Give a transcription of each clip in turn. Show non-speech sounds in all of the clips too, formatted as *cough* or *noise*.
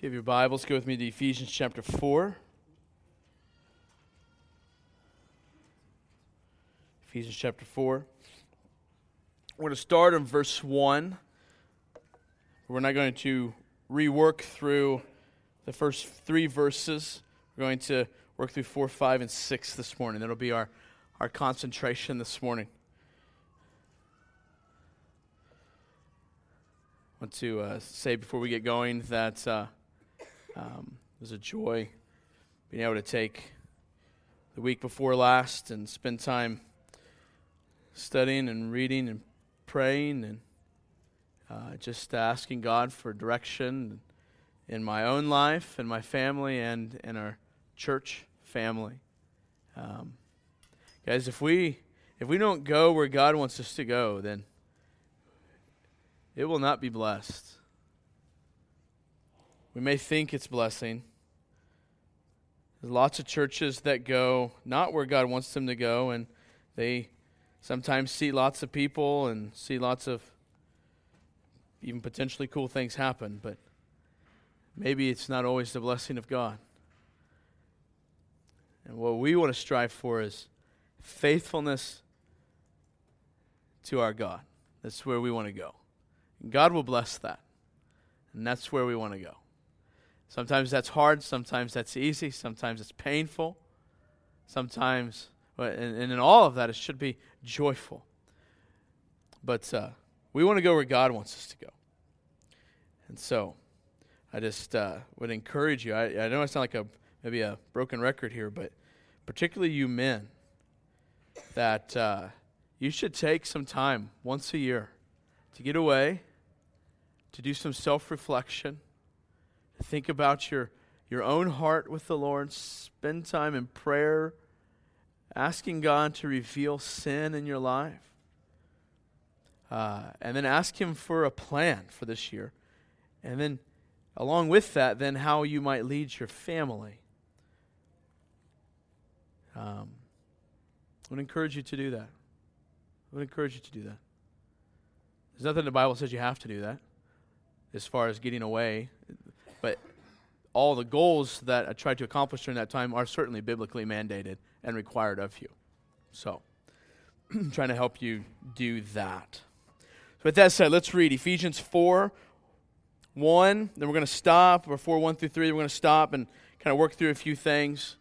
Give your Bibles, go with me to Ephesians chapter 4. Ephesians chapter 4. We're going to start in verse 1. We're not going to rework through the first three verses. We're going to work through 4, 5, and 6 this morning. That'll be our, our concentration this morning. I want to uh, say before we get going that. Uh, um, it was a joy being able to take the week before last and spend time studying and reading and praying and uh, just asking God for direction in my own life and my family and in our church family. Um, guys, if we if we don't go where God wants us to go, then it will not be blessed. We may think it's blessing. There's lots of churches that go not where God wants them to go, and they sometimes see lots of people and see lots of even potentially cool things happen, but maybe it's not always the blessing of God. And what we want to strive for is faithfulness to our God. That's where we want to go. And God will bless that. And that's where we want to go. Sometimes that's hard, sometimes that's easy, sometimes it's painful, sometimes, and, in all of that, it should be joyful. But uh, we want to go where God wants us to go. And so, I just uh, would encourage you. I, I know I sound like a maybe a broken record here, but particularly you men, that uh, you should take some time once a year to get away, to do some self reflection Think about your, your own heart with the Lord. Spend time in prayer, asking God to reveal sin in your life. Uh, and then ask Him for a plan for this year. And then, along with that, then how you might lead your family. Um, I would encourage you to do that. I would encourage you to do that. There's nothing in the Bible says you have to do that as far as getting away. But all the goals that I tried to accomplish during that time are certainly biblically mandated and required of you. So, *clears throat* I'm trying to help you do that. So with that said, let's read Ephesians 4 1. Then we're going to stop, or 4 1 through 3. We're going to stop and kind of work through a few things.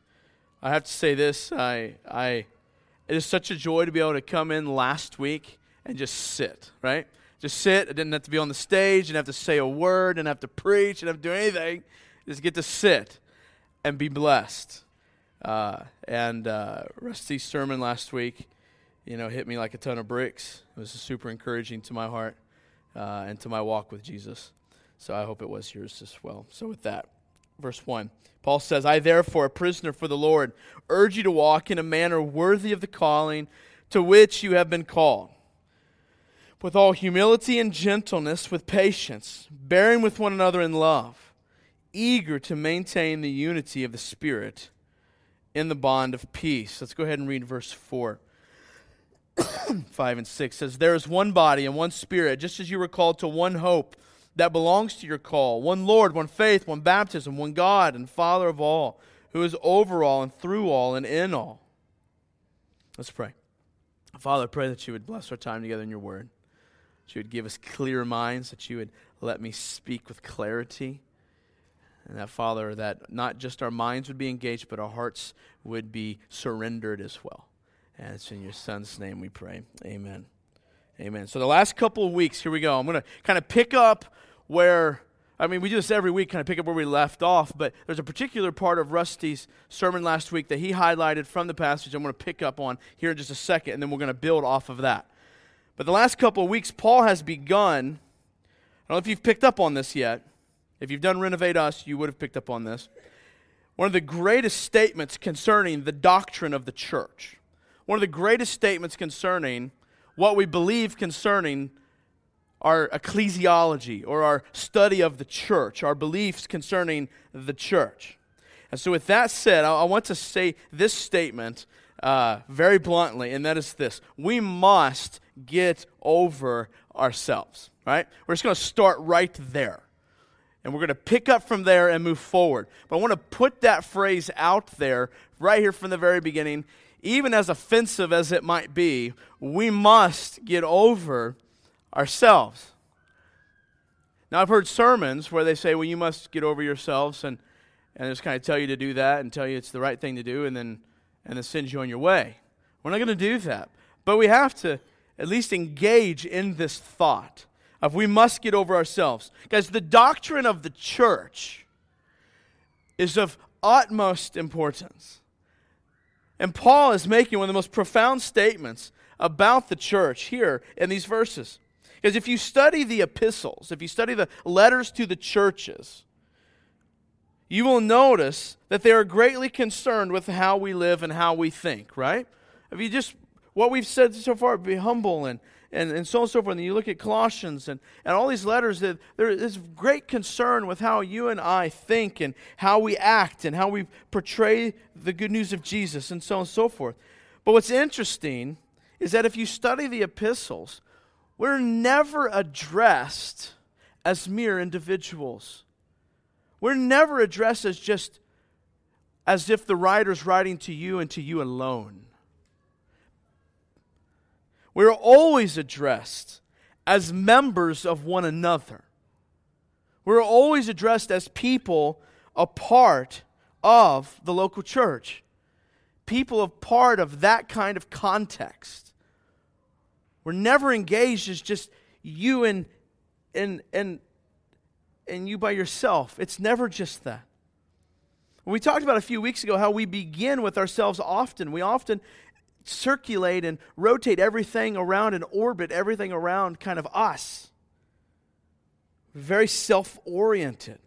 I have to say this I, I, it is such a joy to be able to come in last week and just sit, right? Just sit. I didn't have to be on the stage, didn't have to say a word, didn't have to preach, didn't have to do anything. Just get to sit and be blessed. Uh, and uh, Rusty's sermon last week, you know, hit me like a ton of bricks. It was super encouraging to my heart uh, and to my walk with Jesus. So I hope it was yours as well. So with that, verse 1. Paul says, I therefore, a prisoner for the Lord, urge you to walk in a manner worthy of the calling to which you have been called with all humility and gentleness, with patience, bearing with one another in love, eager to maintain the unity of the Spirit in the bond of peace. Let's go ahead and read verse 4. *coughs* 5 and 6 says, There is one body and one Spirit, just as you were called to one hope that belongs to your call, one Lord, one faith, one baptism, one God and Father of all, who is over all and through all and in all. Let's pray. Father, I pray that you would bless our time together in your word that you would give us clear minds, that you would let me speak with clarity. And that, Father, that not just our minds would be engaged, but our hearts would be surrendered as well. And it's in your Son's name we pray. Amen. Amen. So, the last couple of weeks, here we go. I'm going to kind of pick up where, I mean, we do this every week, kind of pick up where we left off, but there's a particular part of Rusty's sermon last week that he highlighted from the passage I'm going to pick up on here in just a second, and then we're going to build off of that. But the last couple of weeks, Paul has begun. I don't know if you've picked up on this yet. If you've done Renovate Us, you would have picked up on this. One of the greatest statements concerning the doctrine of the church. One of the greatest statements concerning what we believe concerning our ecclesiology or our study of the church, our beliefs concerning the church. And so, with that said, I, want to say this statement uh, very bluntly, and that is this We must get over ourselves, right? We're just going to start right there. And we're going to pick up from there and move forward. But I want to put that phrase out there right here from the very beginning. Even as offensive as it might be, we must get over ourselves. Now, I've heard sermons where they say, well, you must get over yourselves, and, and just kind of tell you to do that and tell you it's the right thing to do, and then, and then send you on your way. We're not going to do that. But we have to at least engage in this thought of we must get over ourselves. Guys, the doctrine of the church is of utmost importance. And Paul is making one of the most profound statements about the church here in these verses. Because if you study the epistles, if you study the letters to the churches, you will notice that they are greatly concerned with how we live and how we think, right? If you just, what we've said so far, be humble and, and, and so on and so forth. And you look at Colossians and, and all these letters, that there is great concern with how you and I think and how we act and how we portray the good news of Jesus and so on and so forth. But what's interesting is that if you study the epistles, we're never addressed as mere individuals. We're never addressed as just as if the writer's writing to you and to you alone. We're always addressed as members of one another. We're always addressed as people a part of the local church, people a part of that kind of context. We're never engaged as just you and and and and you by yourself. It's never just that. We talked about a few weeks ago how we begin with ourselves often. We often circulate and rotate everything around and orbit everything around kind of us. Very self oriented.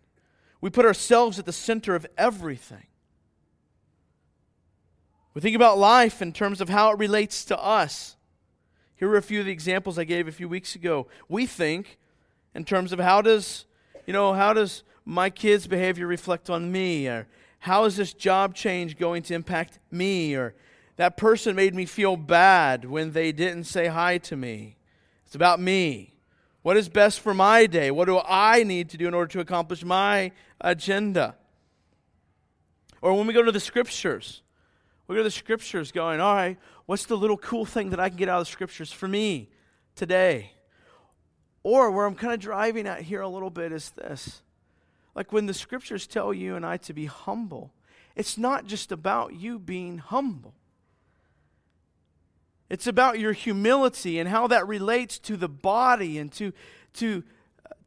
We put ourselves at the center of everything. We think about life in terms of how it relates to us. Here are a few of the examples I gave a few weeks ago. We think in terms of how does, you know, how does my kids' behavior reflect on me? Or how is this job change going to impact me? Or that person made me feel bad when they didn't say hi to me. It's about me. What is best for my day? What do I need to do in order to accomplish my agenda? Or when we go to the scriptures, we go to the scriptures going, all right, What's the little cool thing that I can get out of the scriptures for me today? Or where I'm kind of driving at here a little bit is this. Like when the scriptures tell you and I to be humble, it's not just about you being humble. It's about your humility and how that relates to the body and to, to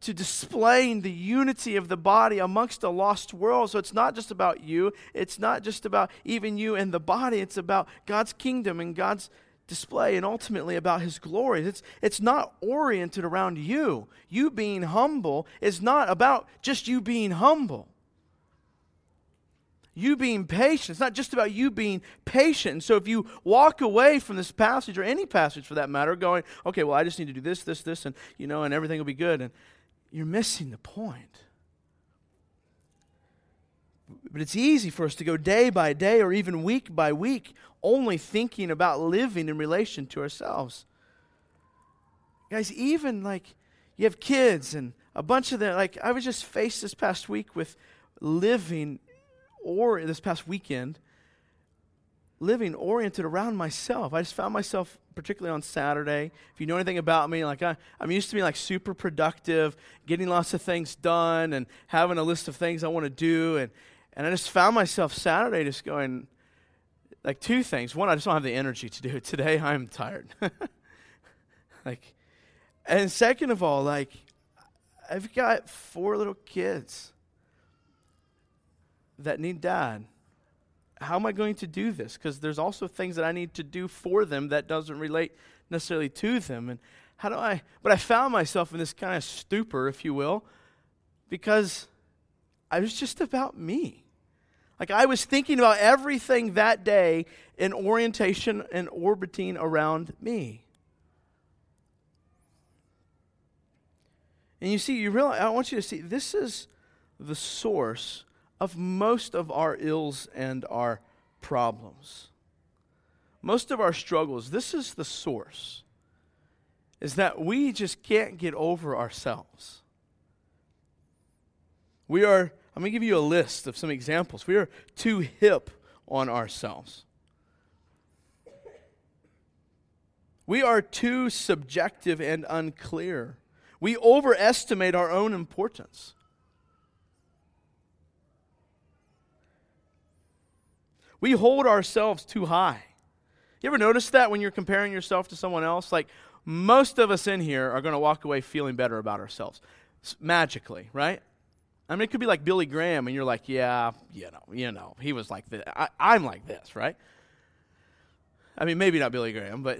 to displaying the unity of the body amongst a lost world. So it's not just about you, it's not just about even you and the body, it's about God's kingdom and God's display and ultimately about his glory. It's, it's not oriented around you. You being humble is not about just you being humble. You being patient. It's not just about you being patient. And so if you walk away from this passage or any passage for that matter, going, okay, well, I just need to do this, this, this, and you know, and everything will be good. And you're missing the point. But it's easy for us to go day by day or even week by week only thinking about living in relation to ourselves. Guys, even like you have kids and a bunch of them, like I was just faced this past week with living, or this past weekend, living oriented around myself. I just found myself particularly on Saturday. If you know anything about me, like I, I'm used to being like super productive, getting lots of things done, and having a list of things I want to do. And, and I just found myself Saturday just going, like two things. One, I just don't have the energy to do it today. *laughs* I'm tired. *laughs* like, and second of all, like, I've got four little kids that need dad how am I going to do this? Because there's also things that I need to do for them that doesn't relate necessarily to them. And how do I? But I found myself in this kind of stupor, if you will, because I was just about me. Like I was thinking about everything that day in orientation and orbiting around me. And you see, you realize, I want you to see, this is the source of most of our ills and our problems. Most of our struggles, this is the source, is that we just can't get over ourselves. We are, I'm going to give you a list of some examples. We are too hip on ourselves. We are too subjective and unclear. We overestimate our own importance. We hold ourselves too high. You ever notice that when you're comparing yourself to someone else? Like, most of us in here are going to walk away feeling better about ourselves magically, right? I mean, it could be like Billy Graham, and you're like, yeah, you know, you know, he was like this. I, I'm like this, right? I mean, maybe not Billy Graham, but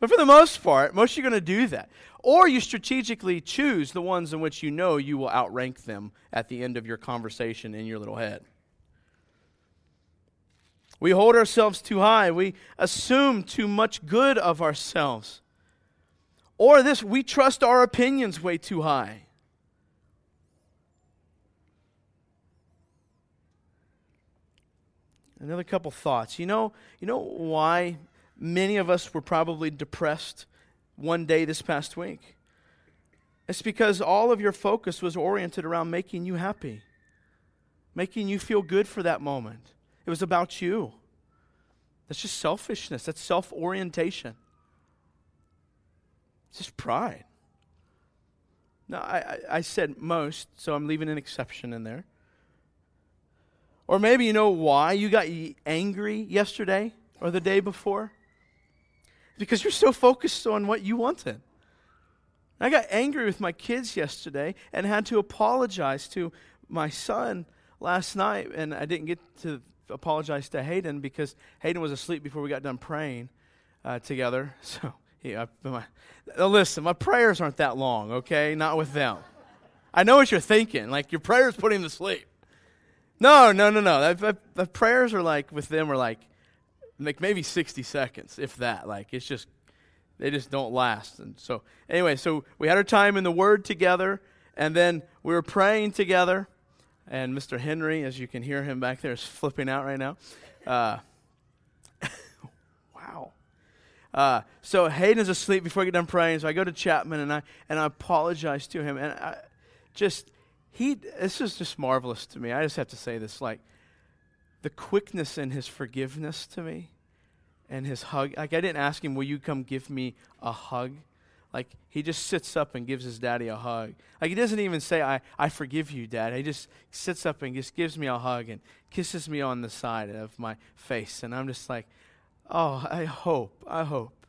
but for the most part, most of you are going to do that. Or you strategically choose the ones in which you know you will outrank them at the end of your conversation in your little head. We hold ourselves too high. We assume too much good of ourselves. Or this, we trust our opinions way too high. Another couple thoughts. You know, you know why many of us were probably depressed one day this past week? It's because all of your focus was oriented around making you happy, making you feel good for that moment. It was about you. That's just selfishness, that's self orientation. It's just pride. Now, I, I, I said most, so I'm leaving an exception in there. Or maybe you know why you got angry yesterday or the day before? Because you're so focused on what you wanted. I got angry with my kids yesterday and had to apologize to my son last night, and I didn't get to apologize to Hayden because Hayden was asleep before we got done praying uh, together. *laughs* So, yeah, my, listen, my prayers aren't that long, okay? Not with them. I know what you're thinking. Like, your prayers put him to sleep. No, no, no, no. The, the prayers are like, with them, are like, like maybe 60 seconds, if that. Like, it's just, they just don't last. And so, anyway, so we had our time in the Word together, and then we were praying together. And Mr. Henry, as you can hear him back there, is flipping out right now. Uh, *laughs* wow. Uh, so Hayden's asleep before I get done praying. So I go to Chapman and I and I apologize to him. And I just he this is just marvelous to me. I just have to say this like the quickness in his forgiveness to me and his hug. Like I didn't ask him, "Will you come give me a hug?" Like he just sits up and gives his daddy a hug. Like he doesn't even say, "I I forgive you, dad." He just sits up and just gives me a hug and kisses me on the side of my face, and I'm just like, "Oh, I hope, I hope,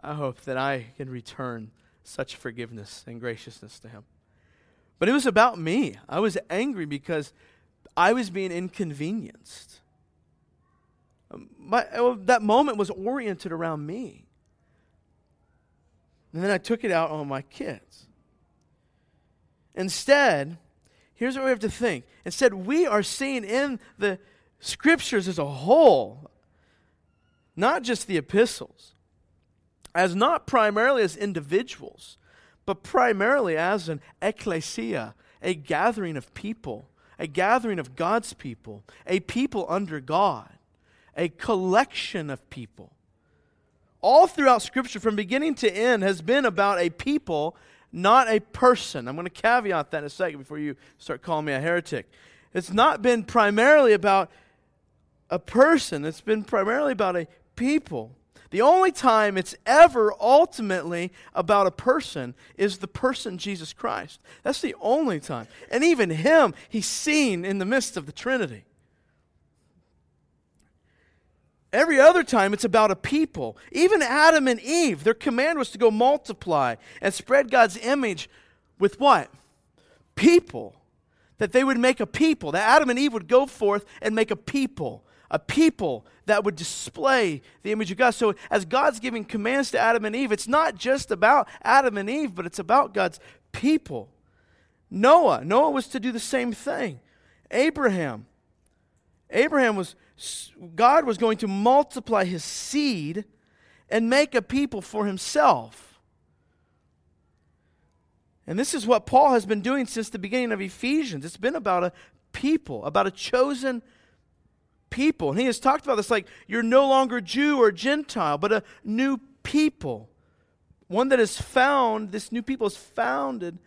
I hope that I can return such forgiveness and graciousness to him." But it was about me. I was angry because I was being inconvenienced. My, that moment was oriented around me. And then I took it out on my kids. Instead, here's what we have to think. Instead, we are seeing in the scriptures as a whole, not just the epistles, as not primarily as individuals, but primarily as an ecclesia, a gathering of people, a gathering of God's people, a people under God, a collection of people. All throughout Scripture, from beginning to end, has been about a people, not a person. I'm going to caveat that in a second before you start calling me a heretic. It's not been primarily about a person, it's been primarily about a people. The only time it's ever ultimately about a person is the person Jesus Christ. That's the only time. And even him, he's seen in the midst of the Trinity. Every other time, it's about a people. Even Adam and Eve, their command was to go multiply and spread God's image with what? People. That they would make a people. That Adam and Eve would go forth and make a people a people that would display the image of God. So, as God's giving commands to Adam and Eve, it's not just about Adam and Eve, but it's about God's people. Noah, Noah was to do the same thing. Abraham, Abraham was, God was going to multiply his seed and make a people for himself. And this is what Paul has been doing since the beginning of Ephesians. It's been about a people, about a chosen people. And he has talked about this like you're no longer Jew or Gentile, but a new people. One that is found, this new people is founded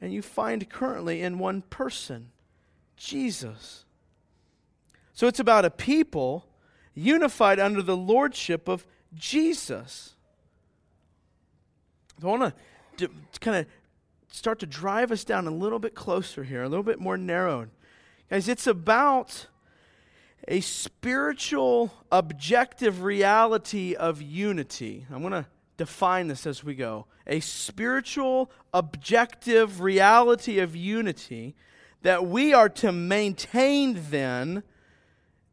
and you find currently in one person, Jesus. So it's about a people unified under the lordship of Jesus. I want to kind of start to drive us down a little bit closer here, a little bit more narrowed. Guys, it's about a spiritual, objective reality of unity. I'm going to define this as we go. A spiritual, objective reality of unity that we are to maintain then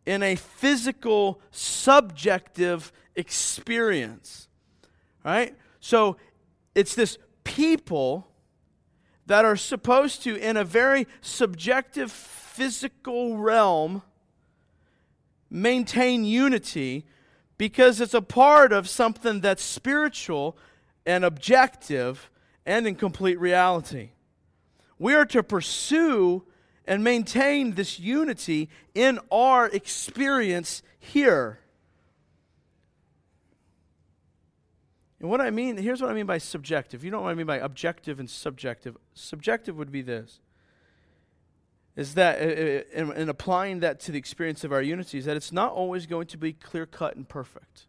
in a physical, subjective experience. Right? So it's this people that are supposed to, in a very subjective, physical realm, maintain unity because it's a part of something that's spiritual and objective and in complete reality. We are to pursue and maintain this unity in our experience here. And what I mean, here's what I mean by subjective. You know what I mean by objective and subjective. Subjective would be this is that, in, in applying that to the experience of our unity, is that it's not always going to be clear cut and perfect.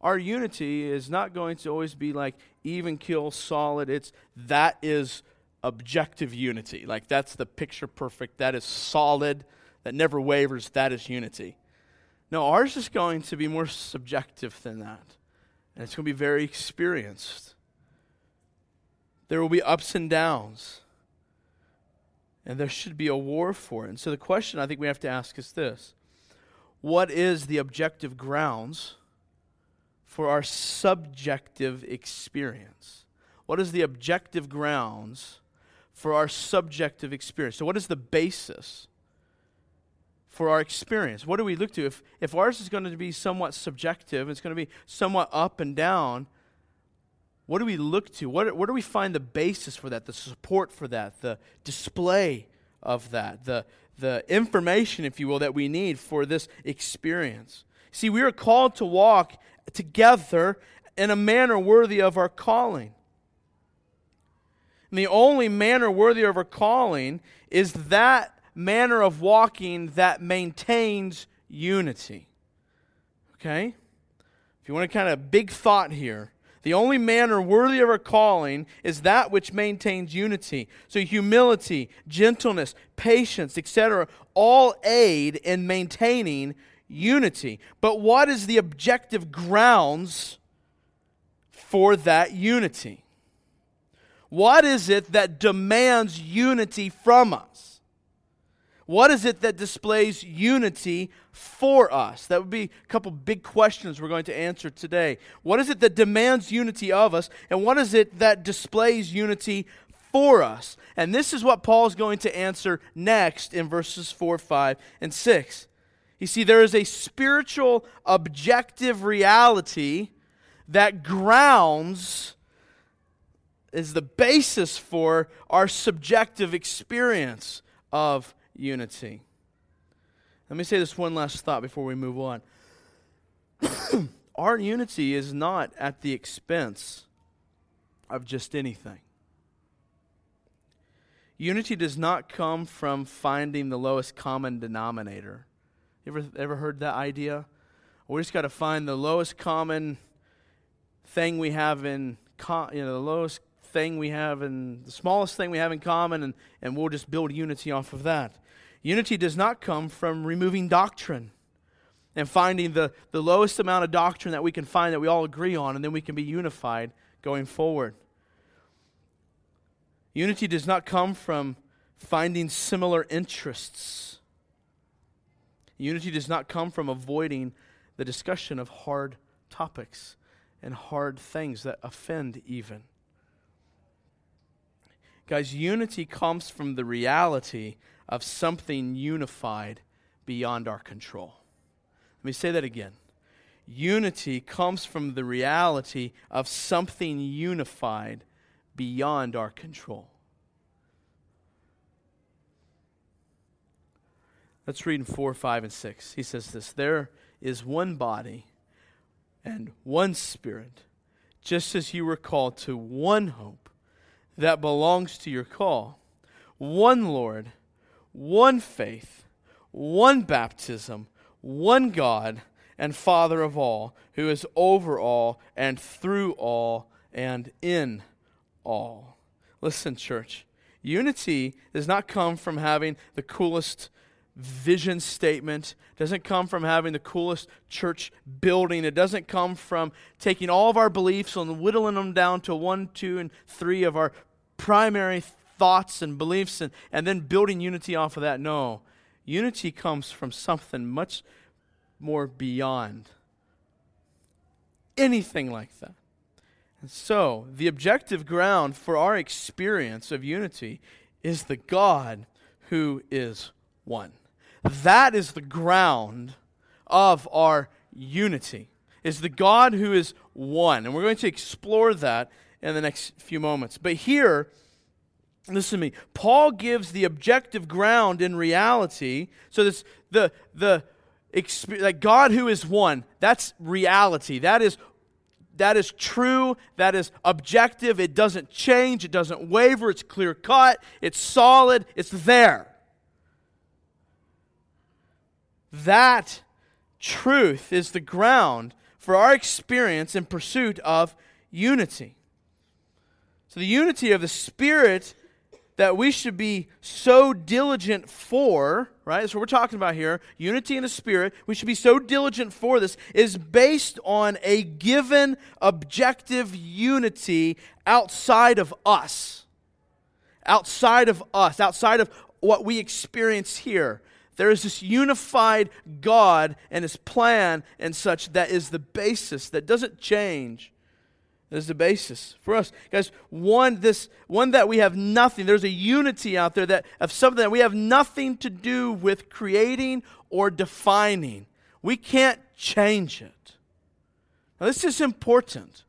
Our unity is not going to always be like even kill solid. It's that is objective unity. Like that's the picture perfect. That is solid. That never wavers. That is unity. No, ours is going to be more subjective than that. And it's going to be very experienced. There will be ups and downs. And there should be a war for it. And so the question I think we have to ask is this What is the objective grounds for our subjective experience? What is the objective grounds for our subjective experience? So, what is the basis for our experience? What do we look to? If, if ours is going to be somewhat subjective, it's going to be somewhat up and down, what do we look to? What, where do we find the basis for that, the support for that, the display of that, the, the information, if you will, that we need for this experience? See, we are called to walk together in a manner worthy of our calling. And the only manner worthy of our calling is that manner of walking that maintains unity. Okay? If you want to kind of big thought here, the only manner worthy of our calling is that which maintains unity. So, humility, gentleness, patience, etc., all aid in maintaining unity. But what is the objective grounds for that unity? What is it that demands unity from us? What is it that displays unity for us? That would be a couple big questions we're going to answer today. What is it that demands unity of us? And what is it that displays unity for us? And this is what Paul is going to answer next in verses 4, 5, and 6. You see, there is a spiritual, objective reality that grounds, is the basis for our subjective experience of unity. Let me say this one last thought before we move on. *clears throat* Our unity is not at the expense of just anything. Unity does not come from finding the lowest common denominator. You ever, ever heard that idea? We just got to find the lowest common thing we have in, you know, the lowest thing we have in, the smallest thing we have in common, and, and we'll just build unity off of that. Unity does not come from removing doctrine and finding the, the lowest amount of doctrine that we can find that we all agree on, and then we can be unified going forward. Unity does not come from finding similar interests. Unity does not come from avoiding the discussion of hard topics and hard things that offend, even. Guys, unity comes from the reality of something unified beyond our control. Let me say that again. Unity comes from the reality of something unified beyond our control. Let's read in 4, 5, and 6. He says this There is one body and one spirit, just as you were called to one hope that belongs to your call. One Lord, one faith, one baptism, one God and Father of all, who is over all and through all and in all. Listen, church, unity does not come from having the coolest vision statement. Doesn't come from having the coolest church building. It doesn't come from taking all of our beliefs and whittling them down to one, two, and three of our primary thoughts and beliefs and, and then building unity off of that. No. Unity comes from something much more beyond anything like that. And so, the objective ground for our experience of unity is the God who is one. That is the ground of our unity. Is the God who is one. And we're going to explore that in the next few moments. But here, listen to me. Paul gives the objective ground in reality. So this the the like God who is one, that's reality. That is that is true, that is objective, it doesn't change, it doesn't waver, it's clear cut, it's solid, it's there. That truth is the ground for our experience in pursuit of unity. So, the unity of the Spirit that we should be so diligent for, right? That's what we're talking about here. Unity in the Spirit. We should be so diligent for this, is based on a given objective unity outside of us. Outside of us, outside of what we experience here. There is this unified God and His plan and such that is the basis, that doesn't change. Is the basis for us. Guys, one, this, one that we have nothing, there's a unity out there that of something that we have nothing to do with creating or defining. We can't change it. Now, this is important.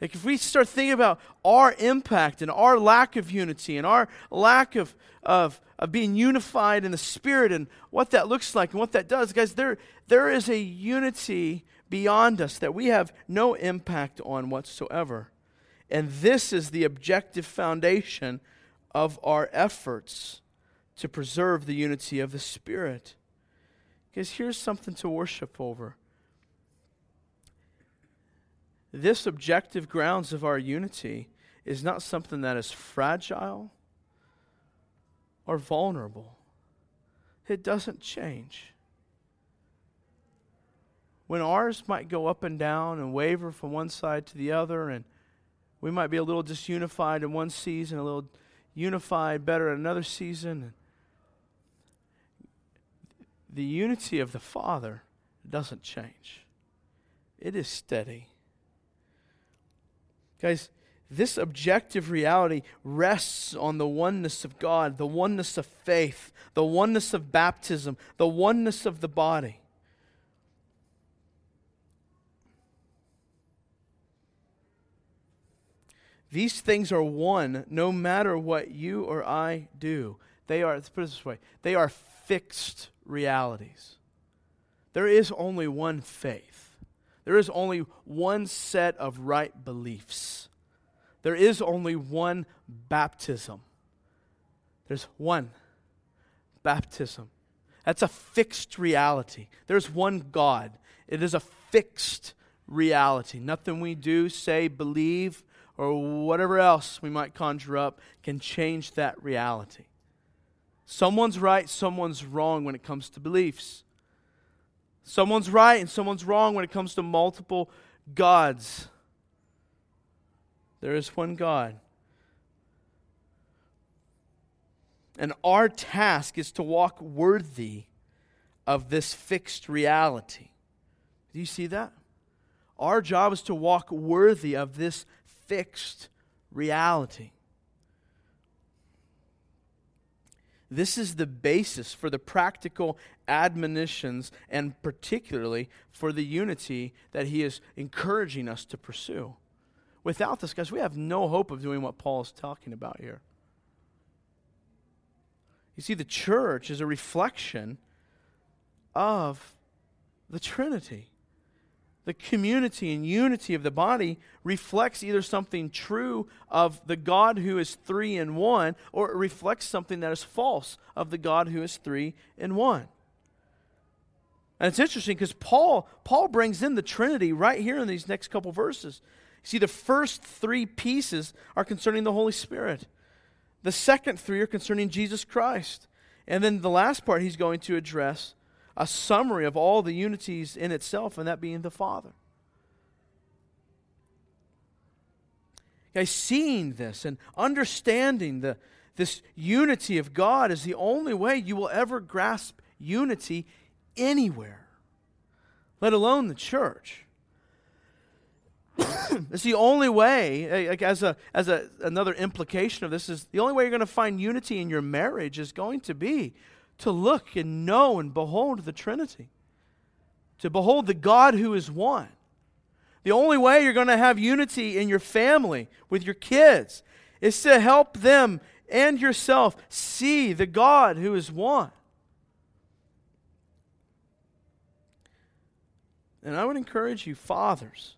Like if we start thinking about our impact and our lack of unity and our lack of, of, of being unified in the spirit and what that looks like and what that does, guys, there, there is a unity beyond us that we have no impact on whatsoever. And this is the objective foundation of our efforts to preserve the unity of the Spirit. Because here's something to worship over. This objective grounds of our unity is not something that is fragile or vulnerable. It doesn't change when ours might go up and down and waver from one side to the other, and we might be a little disunified in one season, a little unified better in another season. The unity of the Father doesn't change, it is steady. Guys, this objective reality rests on the oneness of God, the oneness of faith, the oneness of baptism, the oneness of the body. These things are one no matter what you or I do. They are, let's put it this way, they are fixed realities. There is only one faith, there is only one set of right beliefs, there is only one baptism. There's one baptism. That's a fixed reality. There's one God. It is a fixed reality. Nothing we do, say, believe, or whatever else we might conjure up can change that reality. Someone's right, someone's wrong when it comes to beliefs. Someone's right and someone's wrong when it comes to multiple gods. There is one God. And our task is to walk worthy of this fixed reality. Do you see that? Our job is to walk worthy of this fixed reality. This is the basis for the practical admonitions and particularly for the unity that he is encouraging us to pursue. Without this, guys, we have no hope of doing what Paul is talking about here. You see, the church is a reflection of the Trinity. The community and unity of the body reflects either something true of the God who is three in one, or it reflects something that is false of the God who is three in one. And it's interesting because Paul, Paul brings in the Trinity right here in these next couple verses. See, the first three pieces are concerning the Holy Spirit. The second three are concerning Jesus Christ. And then the last part he's going to address a summary of all the unities in itself, and that being the Father. Guys, seeing this and understanding the, this unity of God is the only way you will ever grasp unity anywhere, let alone the church. *coughs* it's the only way, like as a as a another implication of this is the only way you're going to find unity in your marriage is going to be to look and know and behold the Trinity, to behold the God who is one. The only way you're going to have unity in your family with your kids is to help them and yourself see the God who is one. And I would encourage you, fathers,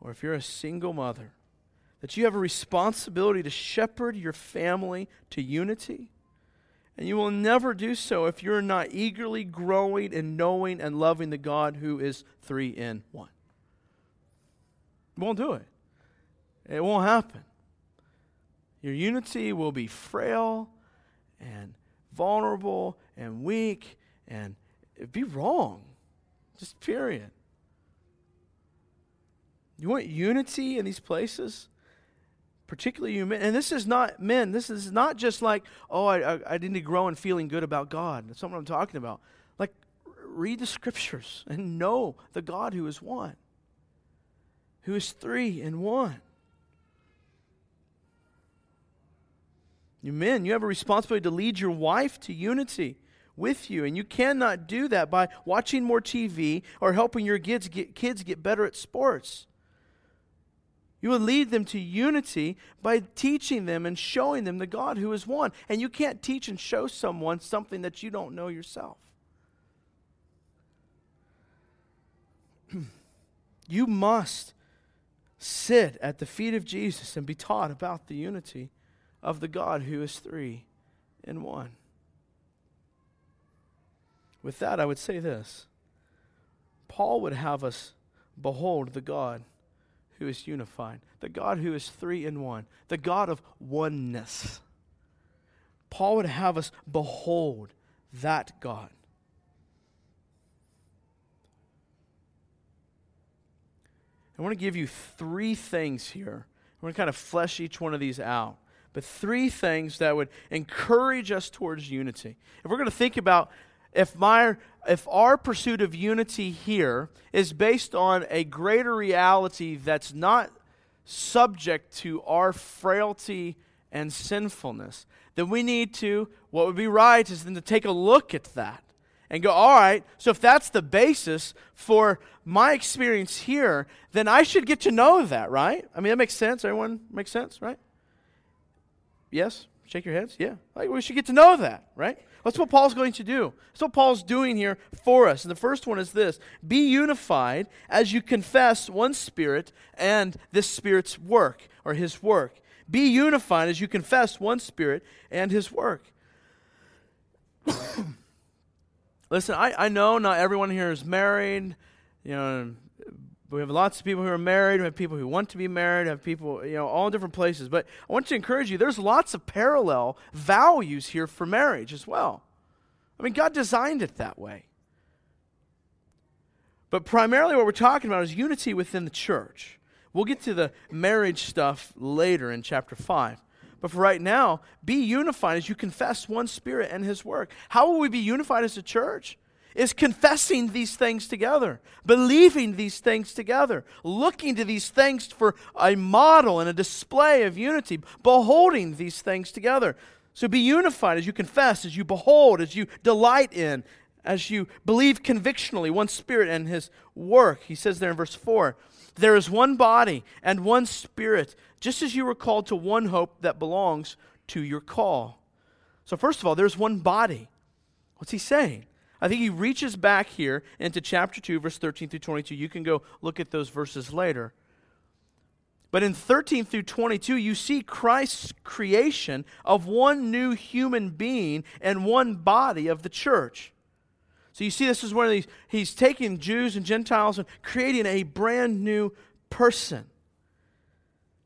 or if you're a single mother, that you have a responsibility to shepherd your family to unity and you will never do so if you're not eagerly growing and knowing and loving the God who is three in one. You won't do it. It won't happen. Your unity will be frail and vulnerable and weak and it'd be wrong. Just period. You want unity in these places? Particularly you men. And this is not men. This is not just like, oh, I, I, I need to grow in feeling good about God. That's not what I'm talking about. Like, read the scriptures and know the God who is one, who is three in one. You men, you have a responsibility to lead your wife to unity with you. And you cannot do that by watching more TV or helping your kids get, kids get better at sports. You will lead them to unity by teaching them and showing them the God who is one. And you can't teach and show someone something that you don't know yourself. *clears throat* you must sit at the feet of Jesus and be taught about the unity of the God who is three in one. With that, I would say this Paul would have us behold the God who is unified, the God who is three in one, the God of oneness. Paul would have us behold that God. I want to give you three things here. I want to kind of flesh each one of these out. But three things that would encourage us towards unity. If we're going to think about if my if our pursuit of unity here is based on a greater reality that's not subject to our frailty and sinfulness, then we need to, what would be right is then to take a look at that and go, all right, so if that's the basis for my experience here, then I should get to know that, right? I mean, that makes sense. Everyone makes sense, right? Yes? Shake your heads? Yeah. Like, we should get to know that, right? That's what Paul's going to do. That's what Paul's doing here for us. And the first one is this Be unified as you confess one Spirit and this Spirit's work, or His work. Be unified as you confess one Spirit and His work. *coughs* Listen, I, I know not everyone here is married. You know, we have lots of people who are married. We have people who want to be married. We have people, you know, all different places. But I want to encourage you. There's lots of parallel values here for marriage as well. I mean, God designed it that way. But primarily, what we're talking about is unity within the church. We'll get to the marriage stuff later in chapter 5. But for right now, be unified as you confess one spirit and his work. How will we be unified as a church? Is confessing these things together, believing these things together, looking to these things for a model and a display of unity, beholding these things together. So be unified as you confess, as you behold, as you delight in, as you believe convictionally one spirit and his work. He says there in verse 4 there is one body and one spirit, just as you were called to one hope that belongs to your call. So, first of all, there's one body. What's he saying? I think he reaches back here into chapter 2, verse 13 through 22. You can go look at those verses later. But in 13 through 22, you see Christ's creation of one new human being and one body of the church. So you see, this is of these, he's taking Jews and Gentiles and creating a brand new person.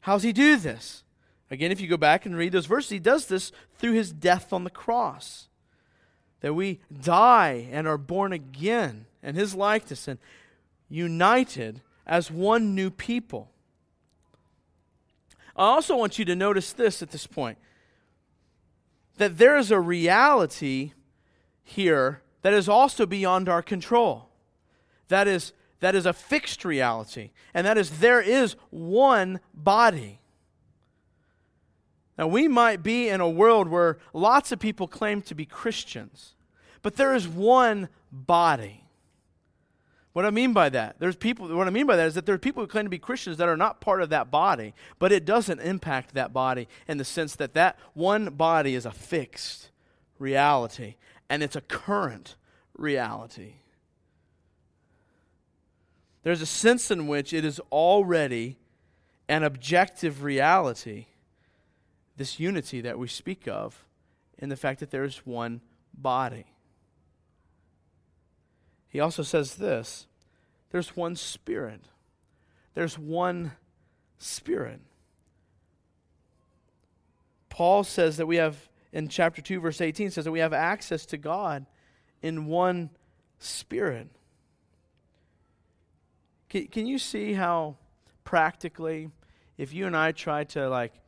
How's he do this? Again, if you go back and read those verses, he does this through his death on the cross. That we die and are born again in his likeness and united as one new people. I also want you to notice this at this point that there is a reality here that is also beyond our control. That is, that is a fixed reality, and that is there is one body. Now, we might be in a world where lots of people claim to be Christians, but there is one body. What I mean by that, there's people. What I mean by that is that there are people who claim to be Christians that are not part of that body, but it doesn't impact that body in the sense that that one body is a fixed reality and it's a current reality. There's a sense in which it is already an objective reality, this unity that we speak of, in the fact that there is one body. He also says this there's one Spirit. There's one Spirit. Paul says that we have, in chapter 2, verse 18, says that we have access to God in one Spirit. Can, can you see how practically, if you and I try to like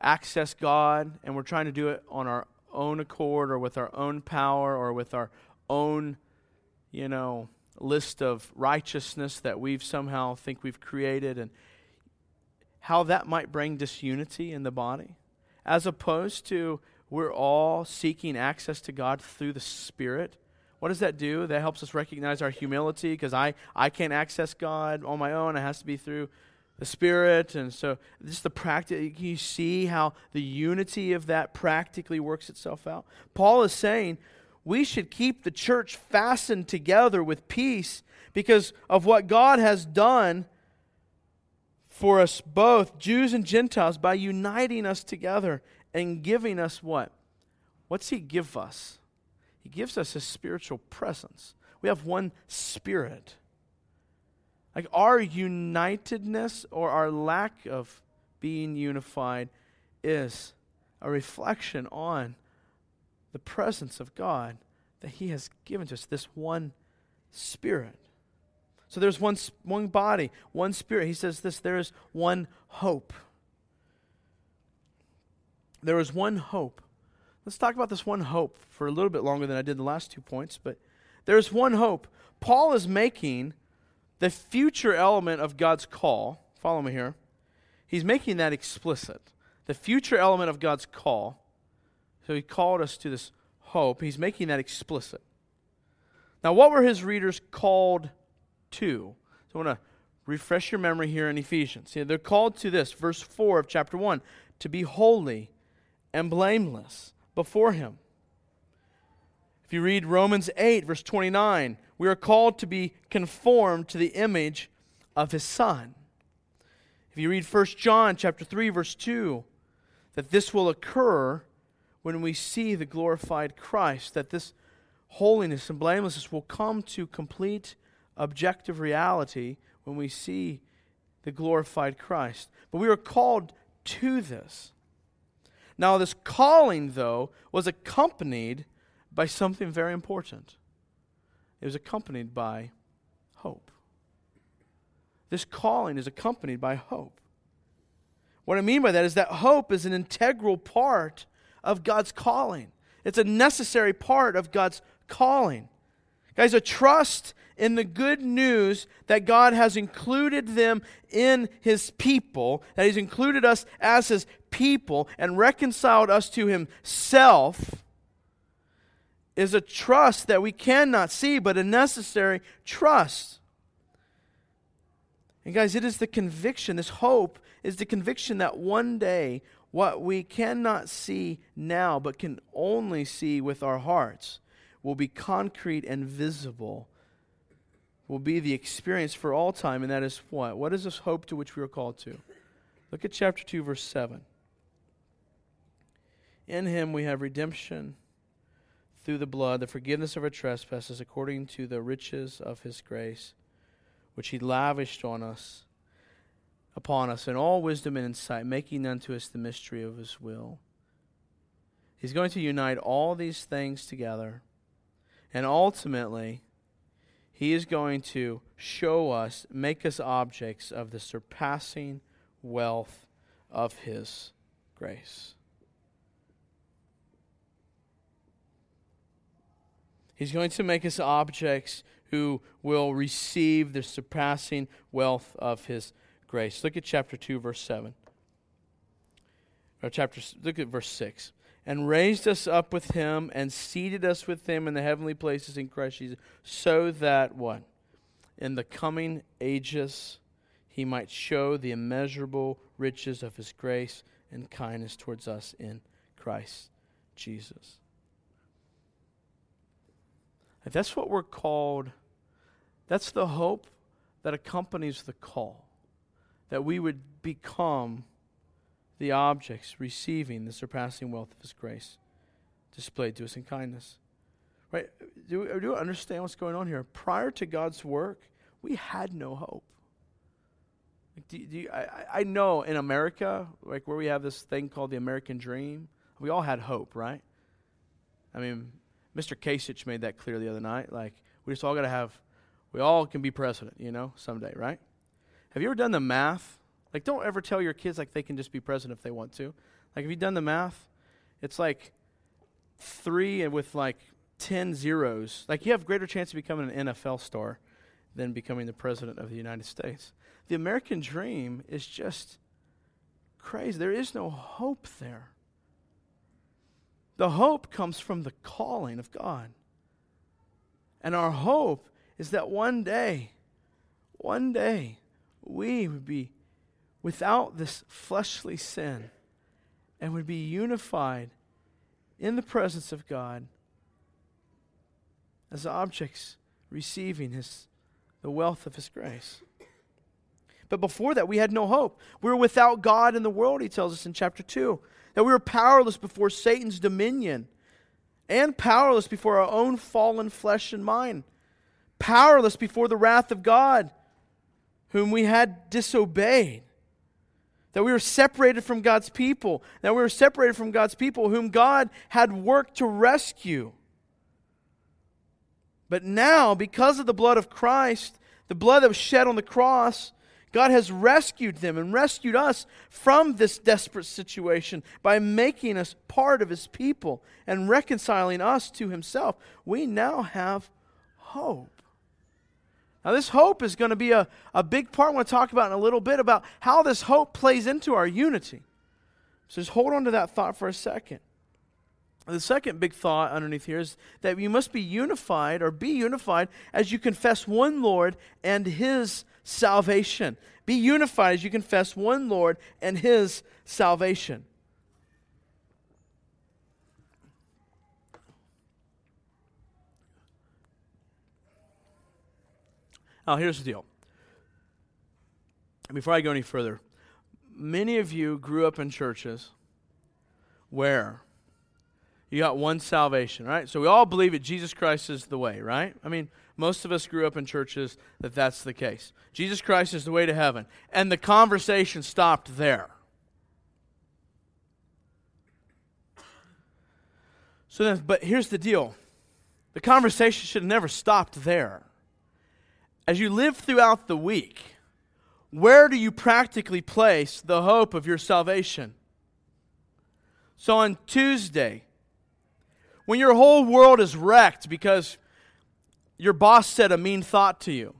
access God and we're trying to do it on our own accord or with our own power or with our own you know, list of righteousness that we've somehow think we've created and how that might bring disunity in the body, as opposed to we're all seeking access to God through the Spirit. What does that do? That helps us recognize our humility because I, I can't access God on my own. It has to be through the Spirit. And so, just the practice, you see how the unity of that practically works itself out. Paul is saying, we should keep the church fastened together with peace because of what God has done for us both, Jews and Gentiles, by uniting us together and giving us what? What's He give us? He gives us His spiritual presence. We have one spirit. Like our unitedness or our lack of being unified is a reflection on the presence of God that He has given to us, this one Spirit. So there's one, one body, one Spirit. He says this there is one hope. There is one hope. Let's talk about this one hope for a little bit longer than I did the last two points, but there's one hope. Paul is making the future element of God's call, follow me here, he's making that explicit. The future element of God's call so he called us to this hope. He's making that explicit. Now, what were his readers called to? So I want to refresh your memory here in Ephesians. See, they're called to this, verse 4 of chapter 1, to be holy and blameless before him. If you read Romans 8, verse 29, we are called to be conformed to the image of his Son. If you read 1 John chapter 3, verse 2, that this will occur when we see the glorified Christ, that this holiness and blamelessness will come to complete objective reality when we see the glorified Christ. But we are called to this. Now, this calling, though, was accompanied by something very important. It was accompanied by hope. This calling is accompanied by hope. What I mean by that is that hope is an integral part of God's calling. It's a necessary part of God's calling. Guys, a trust in the good news that God has included them in His people, that He's included us as His people and reconciled us to Himself, is a trust that we cannot see, but a necessary trust. And guys, it is the conviction, this hope is the conviction that one day what we cannot see now but can only see with our hearts, will be concrete and visible, will be the experience for all time, and that is what? What is this hope to which we are called to? Look at chapter 2, verse 7. In him we have redemption through the blood, the forgiveness of our trespasses, according to the riches of his grace, which he lavished on us, upon us in all wisdom and insight, making unto us the mystery of his will. He's going to unite all these things together, and ultimately, he is going to show us, make us objects of the surpassing wealth of his grace. He's going to make us objects who will receive the surpassing wealth of his grace. Look at chapter 2, verse 7. Or chapter, look at verse 6. And raised us up with him and seated us with him in the heavenly places in Christ Jesus, so that what? In the coming ages he might show the immeasurable riches of his grace and kindness towards us in Christ Jesus. That's what we're called, that's the hope that accompanies the call. That we would become the objects receiving the surpassing wealth of His grace displayed to us in kindness. Right? Do, do you understand what's going on here? Prior to God's work, we had no hope. do, do you, I, I know in America, like where we have this thing called the American dream, we all had hope, right? I mean, Mr. Kasich made that clear the other night. Like, we just all got to have, we all can be president, you know, someday, right? Have you ever done the math? Like, don't ever tell your kids like they can just be president if they want to. Like, have you done the math? It's like three and with like 10 zeros. Like, you have greater chance of becoming an NFL star than becoming the president of the United States. The American dream is just crazy. There is no hope there. The hope comes from the calling of God. And our hope is that one day, one day, we would be without this fleshly sin and would be unified in the presence of God as objects receiving his, the wealth of his grace. But before that, we had no hope. We were without God in the world, he tells us in chapter 2 that we were powerless before Satan's dominion and powerless before our own fallen flesh and mind, powerless before the wrath of God, whom we had disobeyed. That we were separated from God's people, that we were separated from God's people, whom God had worked to rescue. But now, because of the blood of Christ, the blood that was shed on the cross, God has rescued them and rescued us from this desperate situation by making us part of His people and reconciling us to Himself. We now have hope. Now, this hope is going to be a, a big part. I want to talk about in a little bit about how this hope plays into our unity. So just hold on to that thought for a second. The second big thought underneath here is that you must be unified or be unified as you confess one Lord and His salvation. Be unified as you confess one Lord and his salvation. Now, here's the deal. Before I go any further, many of you grew up in churches where you got one salvation, right? So we all believe that Jesus Christ is the way, right? I mean, most of us grew up in churches that that's the case. Jesus Christ is the way to heaven. And the conversation stopped there. So then, but here's the deal the conversation should have never stopped there. As you live throughout the week, where do you practically place the hope of your salvation? So on Tuesday, when your whole world is wrecked because your boss said a mean thought to you?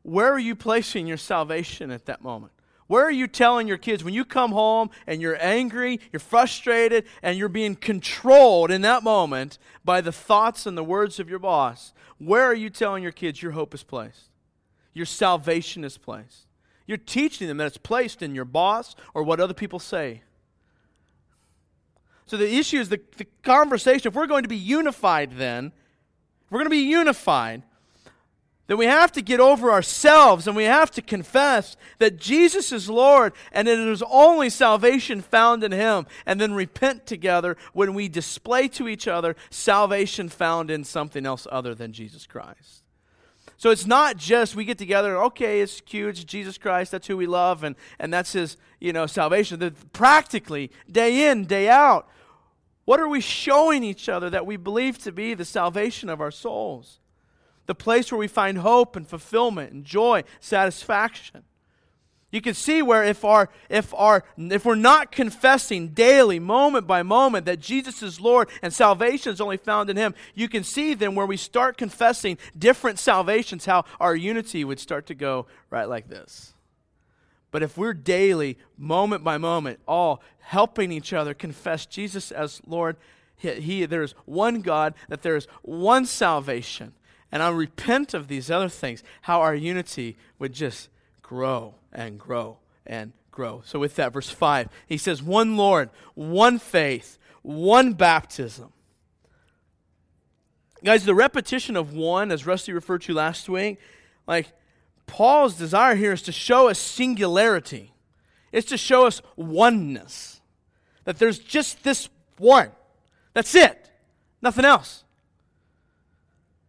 Where are you placing your salvation at that moment? Where are you telling your kids when you come home and you're angry, you're frustrated, and you're being controlled in that moment by the thoughts and the words of your boss? Where are you telling your kids your hope is placed? Your salvation is placed. You're teaching them that it's placed in your boss or what other people say. So the issue is the, the conversation. If we're going to be unified, then, we're going to be unified, then we have to get over ourselves and we have to confess that Jesus is Lord and that it is only salvation found in Him, and then repent together when we display to each other salvation found in something else other than Jesus Christ. So it's not just we get together, okay, it's cute, it's Jesus Christ, that's who we love, and, and that's his, you know, salvation. Practically, day in, day out, what are we showing each other that we believe to be the salvation of our souls? The place where we find hope and fulfillment and joy, satisfaction. You can see where if our if our if we're not confessing daily, moment by moment, that Jesus is Lord and salvation is only found in Him, you can see then where we start confessing different salvations, how our unity would start to go right like this. But if we're daily, moment by moment, all helping each other confess Jesus as Lord, he, he there's one God, that there is one salvation, and I repent of these other things, how our unity would just grow and grow and grow. So, with that, verse 5, he says, One Lord, one faith, one baptism. Guys, the repetition of one, as Rusty referred to last week, like Paul's desire here is to show us singularity. It's to show us oneness. That there's just this one. That's it. Nothing else.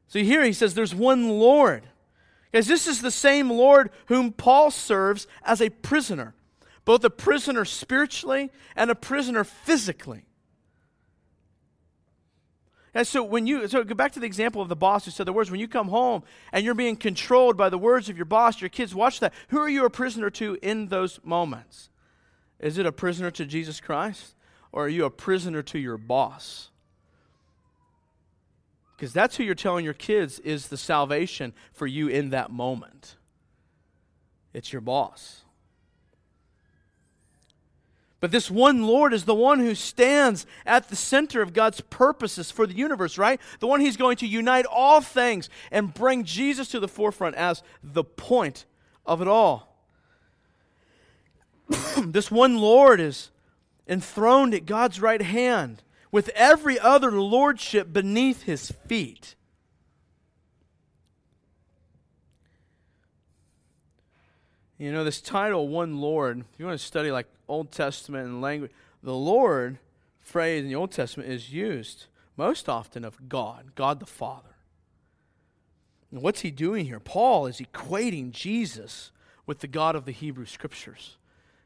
So here he says there's one Lord. Guys, this is the same Lord whom Paul serves as a prisoner, both a prisoner spiritually and a prisoner physically. And so when you so go back to the example of the boss who said the words, when you come home and you're being controlled by the words of your boss, your kids watch that. Who are you a prisoner to in those moments? Is it a prisoner to Jesus Christ? Or are you a prisoner to your boss? Because that's who you're telling your kids is the salvation for you in that moment. It's your boss. But this one Lord is the one who stands at the center of God's purposes for the universe, right? The one He's going to unite all things and bring Jesus to the forefront as the point of it all. *clears throat* this one Lord is enthroned at God's right hand with every other lordship beneath his feet. You know, this title, One Lord, if you want to study like Old Testament and language, the Lord phrase in the Old Testament is used most often of God, God the Father. And what's he doing here? Paul is equating Jesus with the God of the Hebrew Scriptures,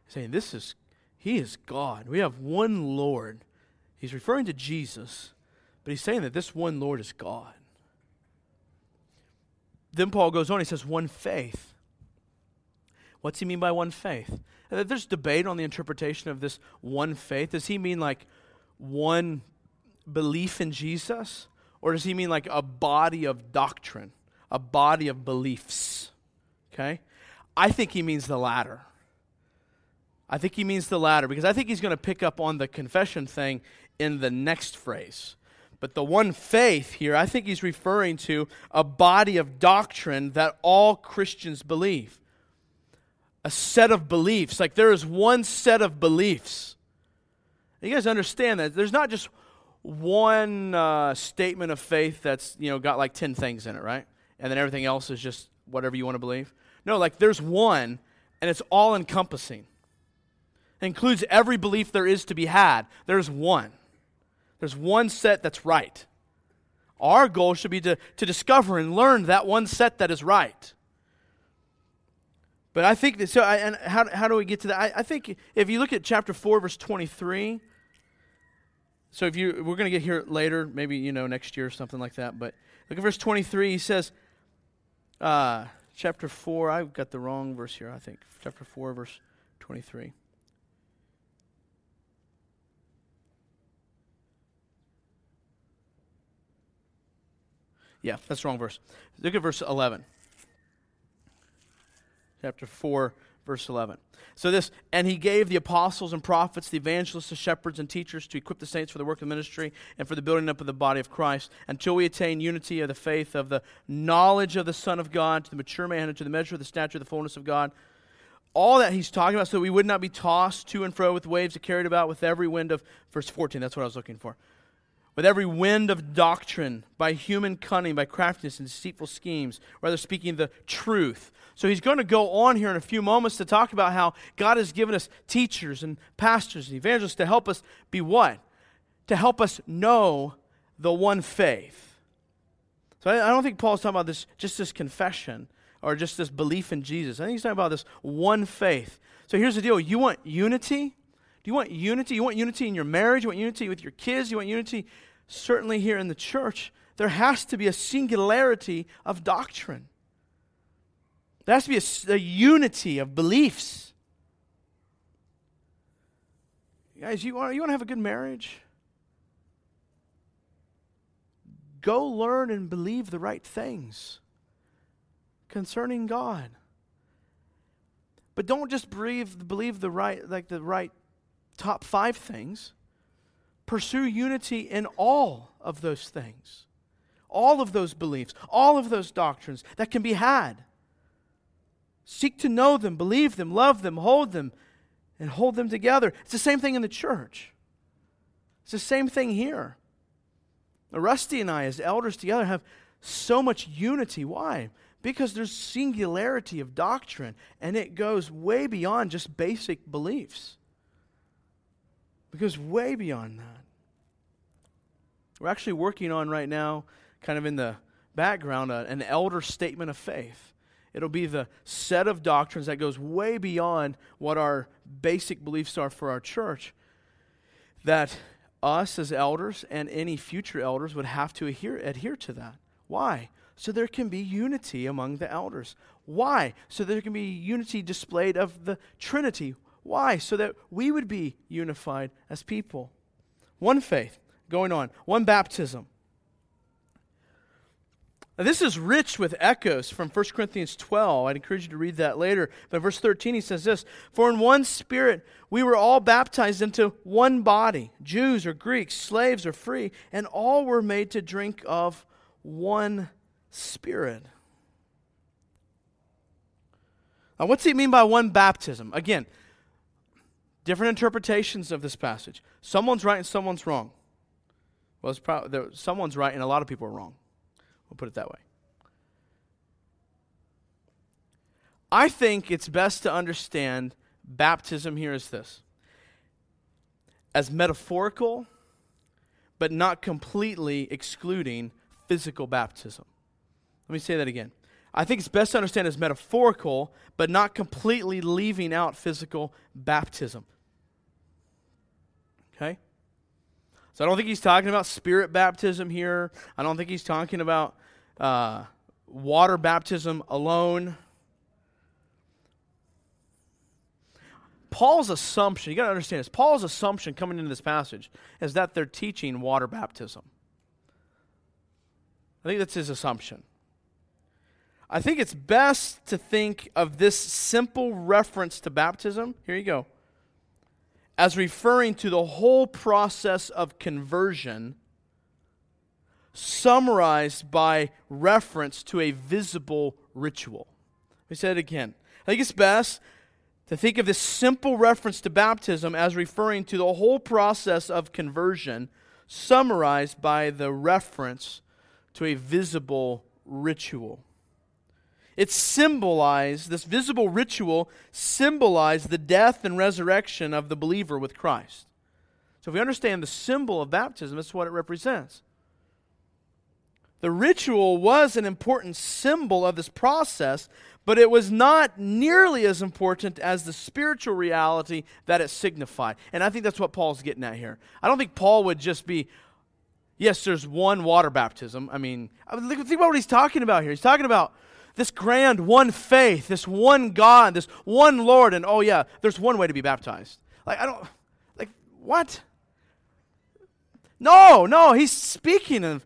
saying, This is, he is God. We have one Lord He's referring to Jesus, but he's saying that this one Lord is God. Then Paul goes on, he says, one faith. What's he mean by one faith? There's debate on the interpretation of this one faith. Does he mean like one belief in Jesus? Or does he mean like a body of doctrine, a body of beliefs? Okay? I think he means the latter. I think he means the latter because I think he's going to pick up on the confession thing in the next phrase. But the one faith here, I think he's referring to a body of doctrine that all Christians believe. A set of beliefs. Like there is one set of beliefs. You guys understand that there's not just one uh, statement of faith that's you know got like 10 things in it right and then everything else is just whatever you want to believe no like there's one and it's all encompassing it includes every belief there is to be had there's one there's one set that's right. Our goal should be to, to discover and learn that one set that is right. But I think that, so, I, and how, how do we get to that? I, I think if you look at chapter 4, verse 23, so if you, we're going to get here later, maybe, you know, next year or something like that, but look at verse 23. He says, uh, chapter 4, I've got the wrong verse here, I think. Chapter 4, verse 23. Yeah, that's the wrong verse. Look at verse 11. Chapter 4, verse 11. So this, and he gave the apostles and prophets, the evangelists, the shepherds, and teachers to equip the saints for the work of ministry and for the building up of the body of Christ until we attain unity of the faith of the knowledge of the Son of God to the mature man and to the measure of the stature of the fullness of God all that he's talking about so that we would not be tossed to and fro with waves carried about with every wind of verse 14 that's what i was looking for with every wind of doctrine by human cunning by craftiness and deceitful schemes rather speaking the truth so he's going to go on here in a few moments to talk about how god has given us teachers and pastors and evangelists to help us be what to help us know the one faith so i, don't think paul's talking about this just this confession or just this belief in Jesus. I think he's talking about this one faith. So here's the deal you want unity? Do you want unity? You want unity in your marriage? You want unity with your kids? You want unity, certainly, here in the church? There has to be a singularity of doctrine. There has to be a, a unity of beliefs. Guys, you want, you want to have a good marriage? Go learn and believe the right things concerning God. But don't just believe, believe the right, like the right top five things. Pursue unity in all of those things, all of those beliefs, all of those doctrines that can be had. Seek to know them, believe them, love them, hold them, and hold them together. It's the same thing in the church. It's the same thing here. Rusty and I, as elders together, have so much unity. Why? Because there's singularity of doctrine, and it goes way beyond just basic beliefs. Goes way beyond that. We're actually working on right now, kind of in the background, uh, an elder statement of faith. It'll be the set of doctrines that goes way beyond what our basic beliefs are for our church. That us as elders and any future elders would have to adhere, adhere to that. Why? so there can be unity among the elders. Why? So there can be unity displayed of the Trinity. Why? So that we would be unified as people. One faith going on, one baptism. Now, this is rich with echoes from 1 Corinthians 12. I'd encourage you to read that later. But verse 13, he says this For in one spirit we were all baptized into one body, Jews or Greeks, slaves or free, and all were made to drink of one Spirit. Now, what's he mean by one baptism? Again, different interpretations of this passage. Someone's right and someone's wrong. Well, it's probably, someone's right and a lot of people are wrong. We'll put it that way. I think it's best to understand baptism here as this as metaphorical, but not completely excluding physical baptism. Let me say that again. I think it's best to understand as metaphorical, but not completely leaving out physical baptism. Okay? So I don't think he's talking about spirit baptism here. I don't think he's talking about uh, water baptism alone. Paul's assumption, you got to understand this. Paul's assumption coming into this passage is that they're teaching water baptism. I think that's his assumption. I think it's best to think of this simple reference to baptism. Here you go. As referring to the whole process of conversion, summarized by reference to a visible ritual. Let me say it again. I think it's best to think of this simple reference to baptism as referring to the whole process of conversion, summarized by the reference to a visible ritual. It symbolized, this visible ritual symbolized the death and resurrection of the believer with Christ. So if we understand the symbol of baptism, that's what it represents. The ritual was an important symbol of this process, but it was not nearly as important as the spiritual reality that it signified. And I think that's what Paul's getting at here. I don't think Paul would just be, yes, there's one water baptism. I mean, think about what he's talking about here. He's talking about this grand one faith, this one God, this one Lord, and oh yeah, there's one way to be baptized. Like, I don't, like, what? No, no, he's speaking of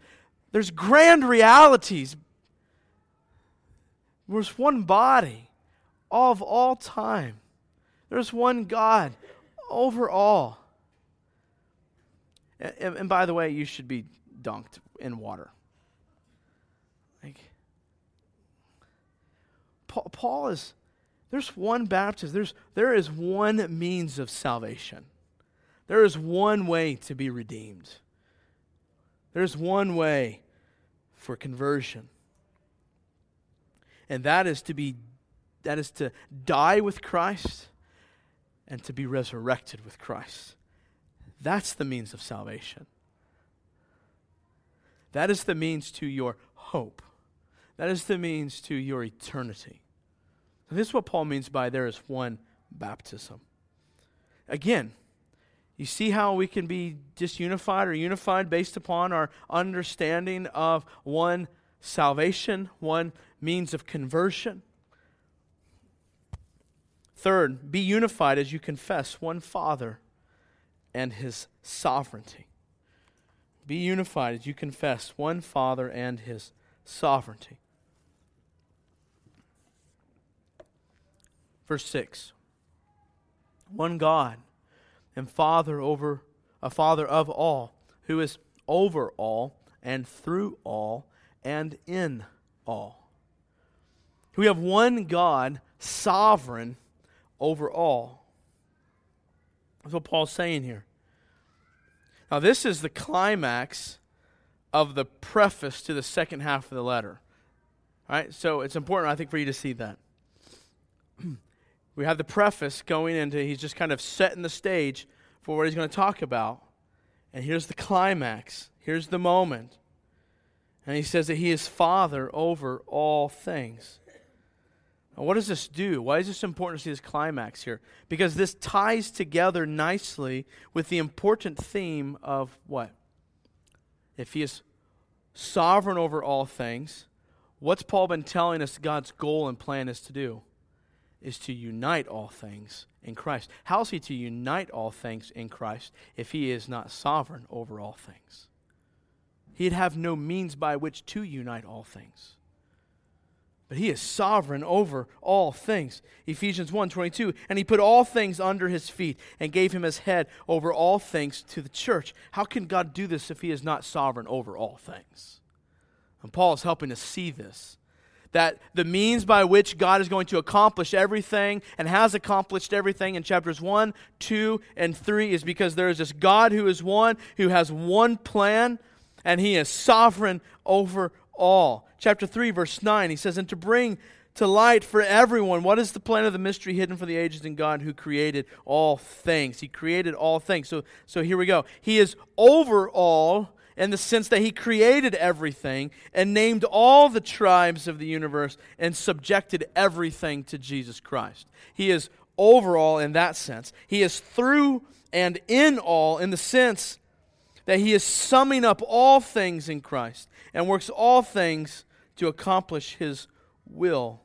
there's grand realities. There's one body of all time. There's one God over all. And, and, by the way, you should be dunked in water. Paul, is There's one baptism. There's, there is one means of salvation. There is one way to be redeemed. There's one way for conversion. And that is to be that is to die with Christ and to be resurrected with Christ. That's the means of salvation. That is the means to your hope. That is the means to your eternity. This is what Paul means by there is one baptism. Again, you see how we can be disunified or unified based upon our understanding of one salvation, one means of conversion. Third, be unified as you confess one Father and his sovereignty. Be unified as you confess one Father and his sovereignty. Verse 6 One God and Father over a Father of all, who is over all and through all and in all. We have one God, sovereign over all. That's what Paul's saying here. Now, this is the climax of the preface to the second half of the letter. All right, so it's important, I think, for you to see that *clears throat* we have the preface going into, he's just kind of setting the stage for what he's going to talk about. And here's the climax. Here's the moment. And he says that he is Father over all things. Now, what does this do? Why is this important to see this climax here? Because this ties together nicely with the important theme of what? If he is sovereign over all things, what's Paul been telling us God's goal and plan is to do? Is to unite all things in Christ. How is he to unite all things in Christ if he is not sovereign over all things? He'd have no means by which to unite all things. But he is sovereign over all things. Ephesians 1:22, and he put all things under his feet and gave him his head over all things to the church. How can God do this if he is not sovereign over all things? And Paul is helping us see this that the means by which God is going to accomplish everything and has accomplished everything in chapters 1, 2, and 3 is because there is this God who is one, who has one plan, and he is sovereign over all. Chapter 3, verse 9, he says, And to bring to light for everyone what is the plan of the mystery hidden for the ages in God who created all things. He created all things. So, so here we go. He is over all in the sense that he created everything and named all the tribes of the universe and subjected everything to Jesus Christ. He is overall in that sense. He is through and in all in the sense that he is summing up all things in Christ and works all things to accomplish his will.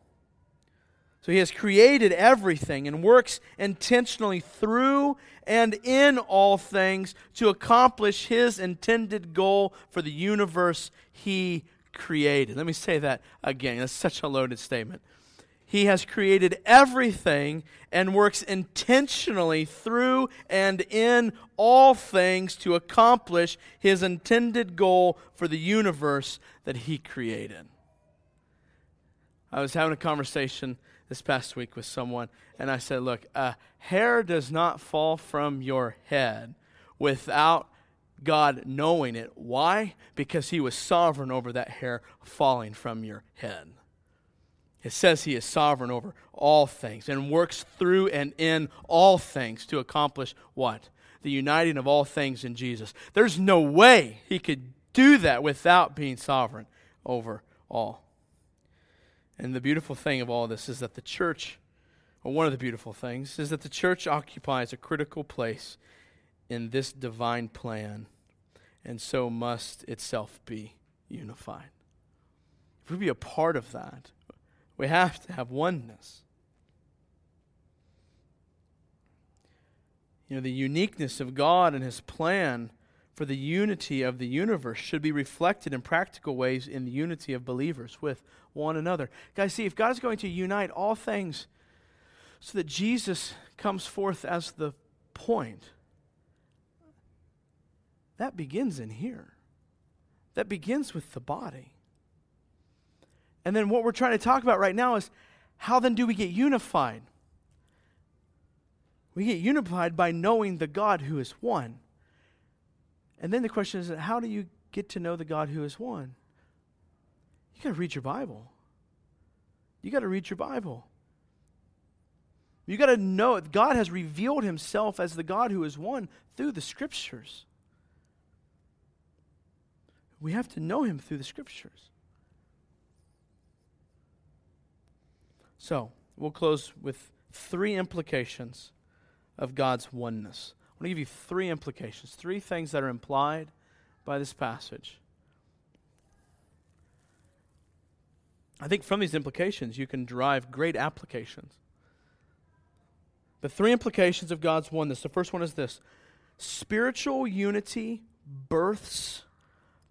So he has created everything and works intentionally through and in all things to accomplish his intended goal for the universe he created. Let me say that again. That's such a loaded statement. He has created everything and works intentionally through and in all things to accomplish his intended goal for the universe that he created. I was having a conversation this past week with someone, and I said, Look, a hair does not fall from your head without God knowing it. Why? Because He was sovereign over that hair falling from your head. It says He is sovereign over all things and works through and in all things to accomplish what? The uniting of all things in Jesus. There's no way He could do that without being sovereign over all. And the beautiful thing of all this is that the church, or one of the beautiful things, is that the church occupies a critical place in this divine plan, and so must itself be unified. If we be a part of that, we have to have oneness. You know, the uniqueness of God and His plan for the unity of the universe should be reflected in practical ways in the unity of believers with one another. Guys, see, if God is going to unite all things so that Jesus comes forth as the point, that begins in here. That begins with the body. And then what we're trying to talk about right now is how then do we get unified? We get unified by knowing the God who is one. And then the question is how do you get to know the God who is one? You got to read your Bible. You got to read your Bible. You got to know that God has revealed himself as the God who is one through the scriptures. We have to know him through the scriptures. So, we'll close with three implications of God's oneness. I want to give you three implications, three things that are implied by this passage. I think from these implications, you can derive great applications. The three implications of God's oneness. The first one is this spiritual unity births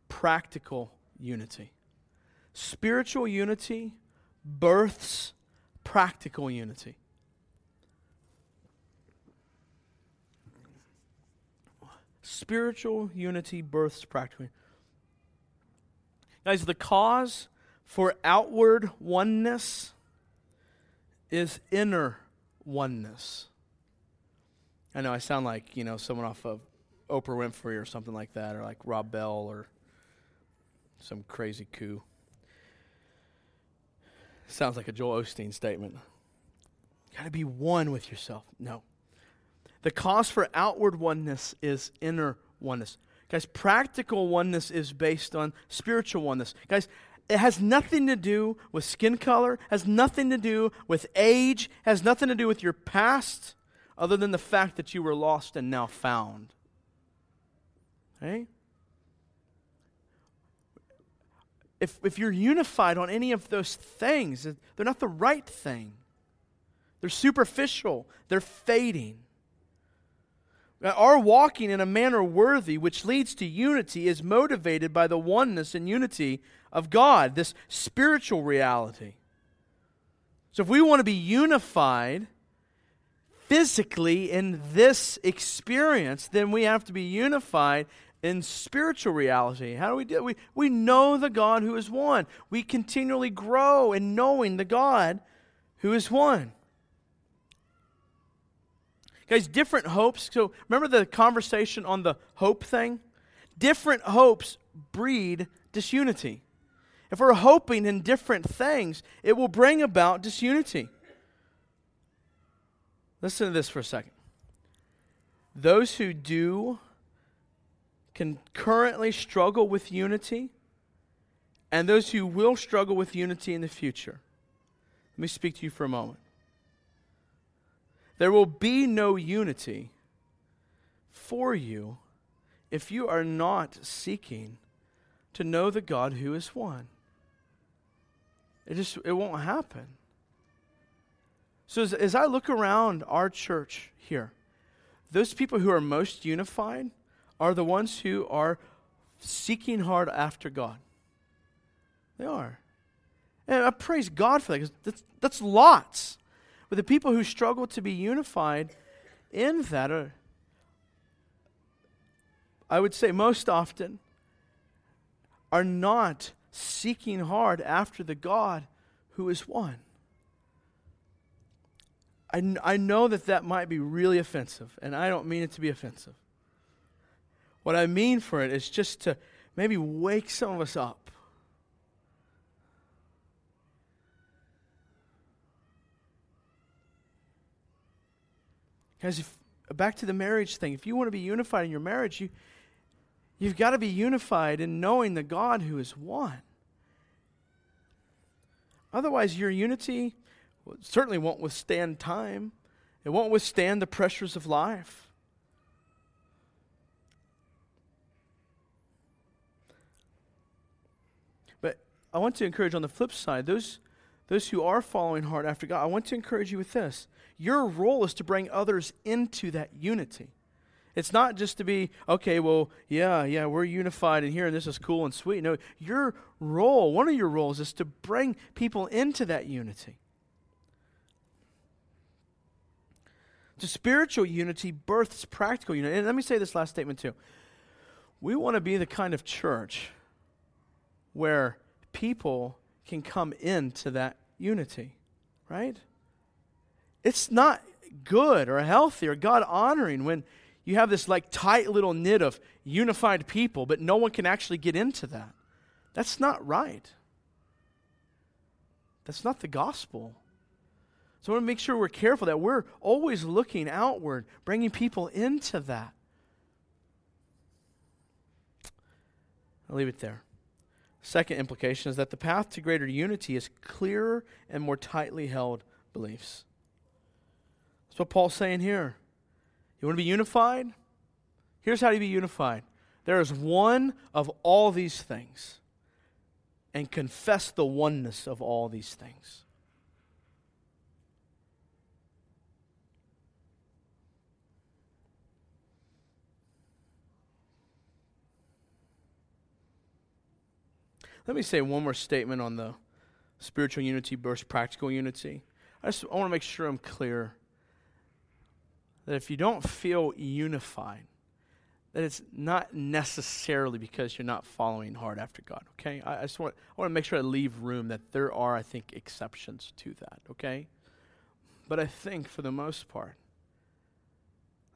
practical unity. Spiritual unity births practical unity. Spiritual unity births practically. Guys, the cause for outward oneness is inner oneness. I know I sound like, you know, someone off of Oprah Winfrey or something like that, or like Rob Bell or some crazy coup. Sounds like a Joel Osteen statement. Got to be one with yourself. No. The cause for outward oneness is inner oneness. Guys, practical oneness is based on spiritual oneness. Guys, it has nothing to do with skin color, has nothing to do with age, has nothing to do with your past, other than the fact that you were lost and now found. Okay? If, if you're unified on any of those things, they're not the right thing. They're superficial, they're fading. Our walking in a manner worthy, which leads to unity, is motivated by the oneness and unity of God, this spiritual reality. So, if we want to be unified physically in this experience, then we have to be unified in spiritual reality. How do we do it? We, we know the God who is one. We continually grow in knowing the God who is one. Guys, different hopes. So remember the conversation on the hope thing? Different hopes breed disunity. If we're hoping in different things, it will bring about disunity. Listen to this for a second. Those who do can currently struggle with unity, and those who will struggle with unity in the future. Let me speak to you for a moment. There will be no unity for you if you are not seeking to know the God who is one. It just it won't happen. So as, as I look around our church here, those people who are most unified are the ones who are seeking hard after God. They are. And I praise God for that because that's, that's lots. But the people who struggle to be unified in that are, I would say most often, are not seeking hard after the God who is one. I, I know that that might be really offensive, and I don't mean it to be offensive. What I mean for it is just to maybe wake some of us up. Guys, if, back to the marriage thing, if you want to be unified in your marriage, you, you've got to be unified in knowing the God who is one. Otherwise, your unity certainly won't withstand time, it won't withstand the pressures of life. But I want to encourage on the flip side, those, those who are following hard after God, I want to encourage you with this. Your role is to bring others into that unity. It's not just to be, okay, well, yeah, yeah, we're unified in here and this is cool and sweet. No, your role, one of your roles is to bring people into that unity. To spiritual unity births practical unity. And let me say this last statement too. We want to be the kind of church where people can come into that unity. right? It's not good or healthy or God honoring when you have this like tight little knit of unified people, but no one can actually get into that. That's not right. That's not the gospel. So I want to make sure we're careful that we're always looking outward, bringing people into that. I'll leave it there. Second implication is that the path to greater unity is clearer and more tightly held beliefs. What Paul's saying here. You want to be unified? Here's how to be unified there is one of all these things, and confess the oneness of all these things. Let me say one more statement on the spiritual unity versus practical unity. I just I want to make sure I'm clear that if you don't feel unified, that it's not necessarily because you're not following hard after God, okay? I, I just want, I want to make sure I leave room that there are, I think, exceptions to that, okay? But I think for the most part,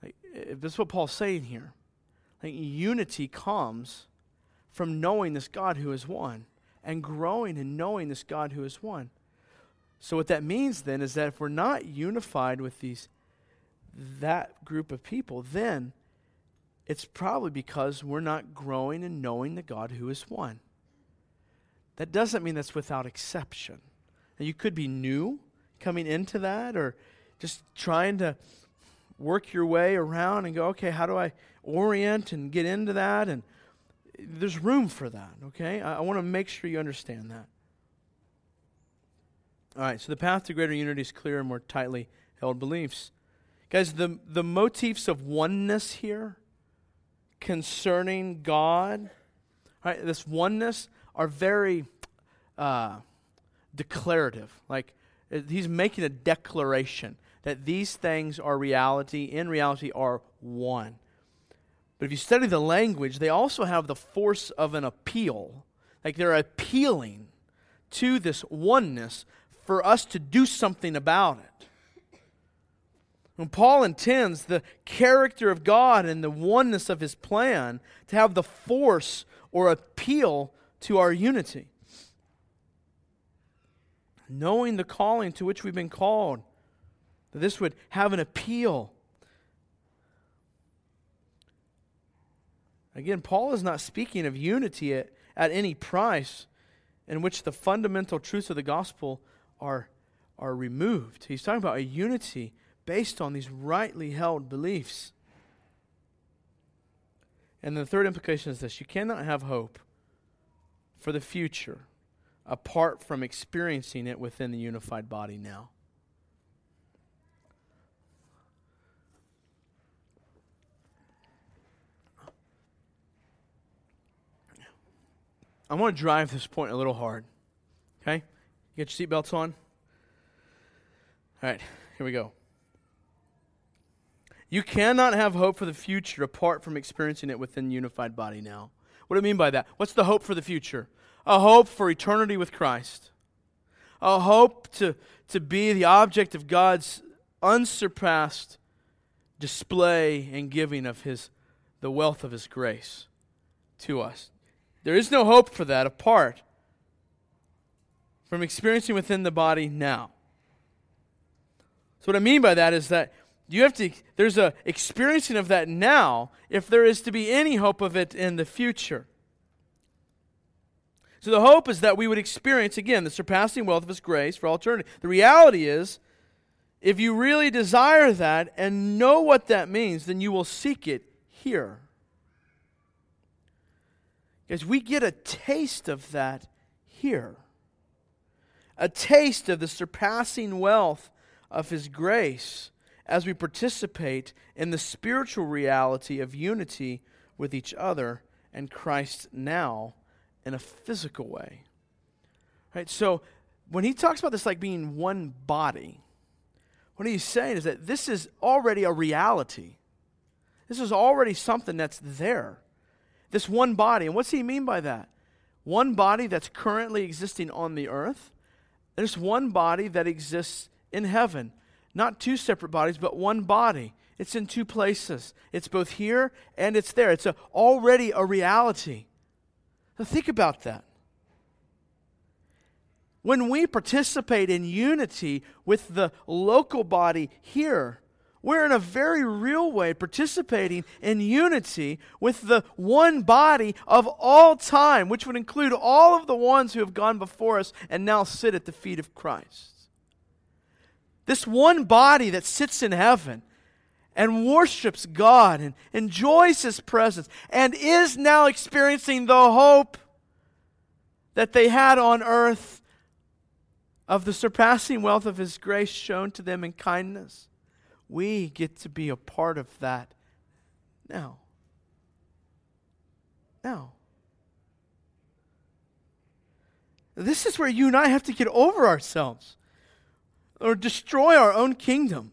like, if this is what Paul's saying here, like unity comes from knowing this God who is one and growing and knowing this God who is one. So what that means then is that if we're not unified with these that group of people, then it's probably because we're not growing and knowing the God who is one. That doesn't mean that's without exception. Now, you could be new coming into that or just trying to work your way around and go, okay, how do I orient and get into that? And there's room for that, okay? I, I want to make sure you understand that. All right, so the path to greater unity is clear and more tightly held beliefs. Guys, the, the motifs of oneness here concerning God, right, this oneness are very uh, declarative. Like uh, he's making a declaration that these things are reality, in reality, are one. But if you study the language, they also have the force of an appeal. Like they're appealing to this oneness for us to do something about it. When Paul intends the character of God and the oneness of his plan to have the force or appeal to our unity. Knowing the calling to which we've been called, that this would have an appeal. Again, Paul is not speaking of unity at, at any price in which the fundamental truths of the gospel are, are removed. He's talking about a unity based on these rightly held beliefs. And the third implication is this you cannot have hope for the future apart from experiencing it within the unified body now. I want to drive this point a little hard. Okay? You get your seatbelts on? All right, here we go. You cannot have hope for the future apart from experiencing it within unified body now. What do I mean by that? What's the hope for the future? A hope for eternity with Christ. A hope to, to be the object of God's unsurpassed display and giving of his the wealth of his grace to us. There is no hope for that apart from experiencing within the body now. So what I mean by that is that you have to there's a experiencing of that now if there is to be any hope of it in the future. So the hope is that we would experience again the surpassing wealth of his grace for all eternity. The reality is if you really desire that and know what that means then you will seek it here. Because we get a taste of that here. A taste of the surpassing wealth of his grace as we participate in the spiritual reality of unity with each other and Christ now in a physical way. Right? So when he talks about this like being one body, what he's saying is that this is already a reality. This is already something that's there. This one body. And what's he mean by that? One body that's currently existing on the earth There's one body that exists in heaven. Not two separate bodies, but one body. It's in two places. It's both here and it's there. It's a, already a reality. Now think about that. When we participate in unity with the local body here, we're in a very real way participating in unity with the one body of all time, which would include all of the ones who have gone before us and now sit at the feet of Christ. This one body that sits in heaven and worships God and enjoys His presence and is now experiencing the hope that they had on earth of the surpassing wealth of His grace shown to them in kindness we get to be a part of that now. Now. This is where you and I have to get over ourselves or destroy our own kingdom.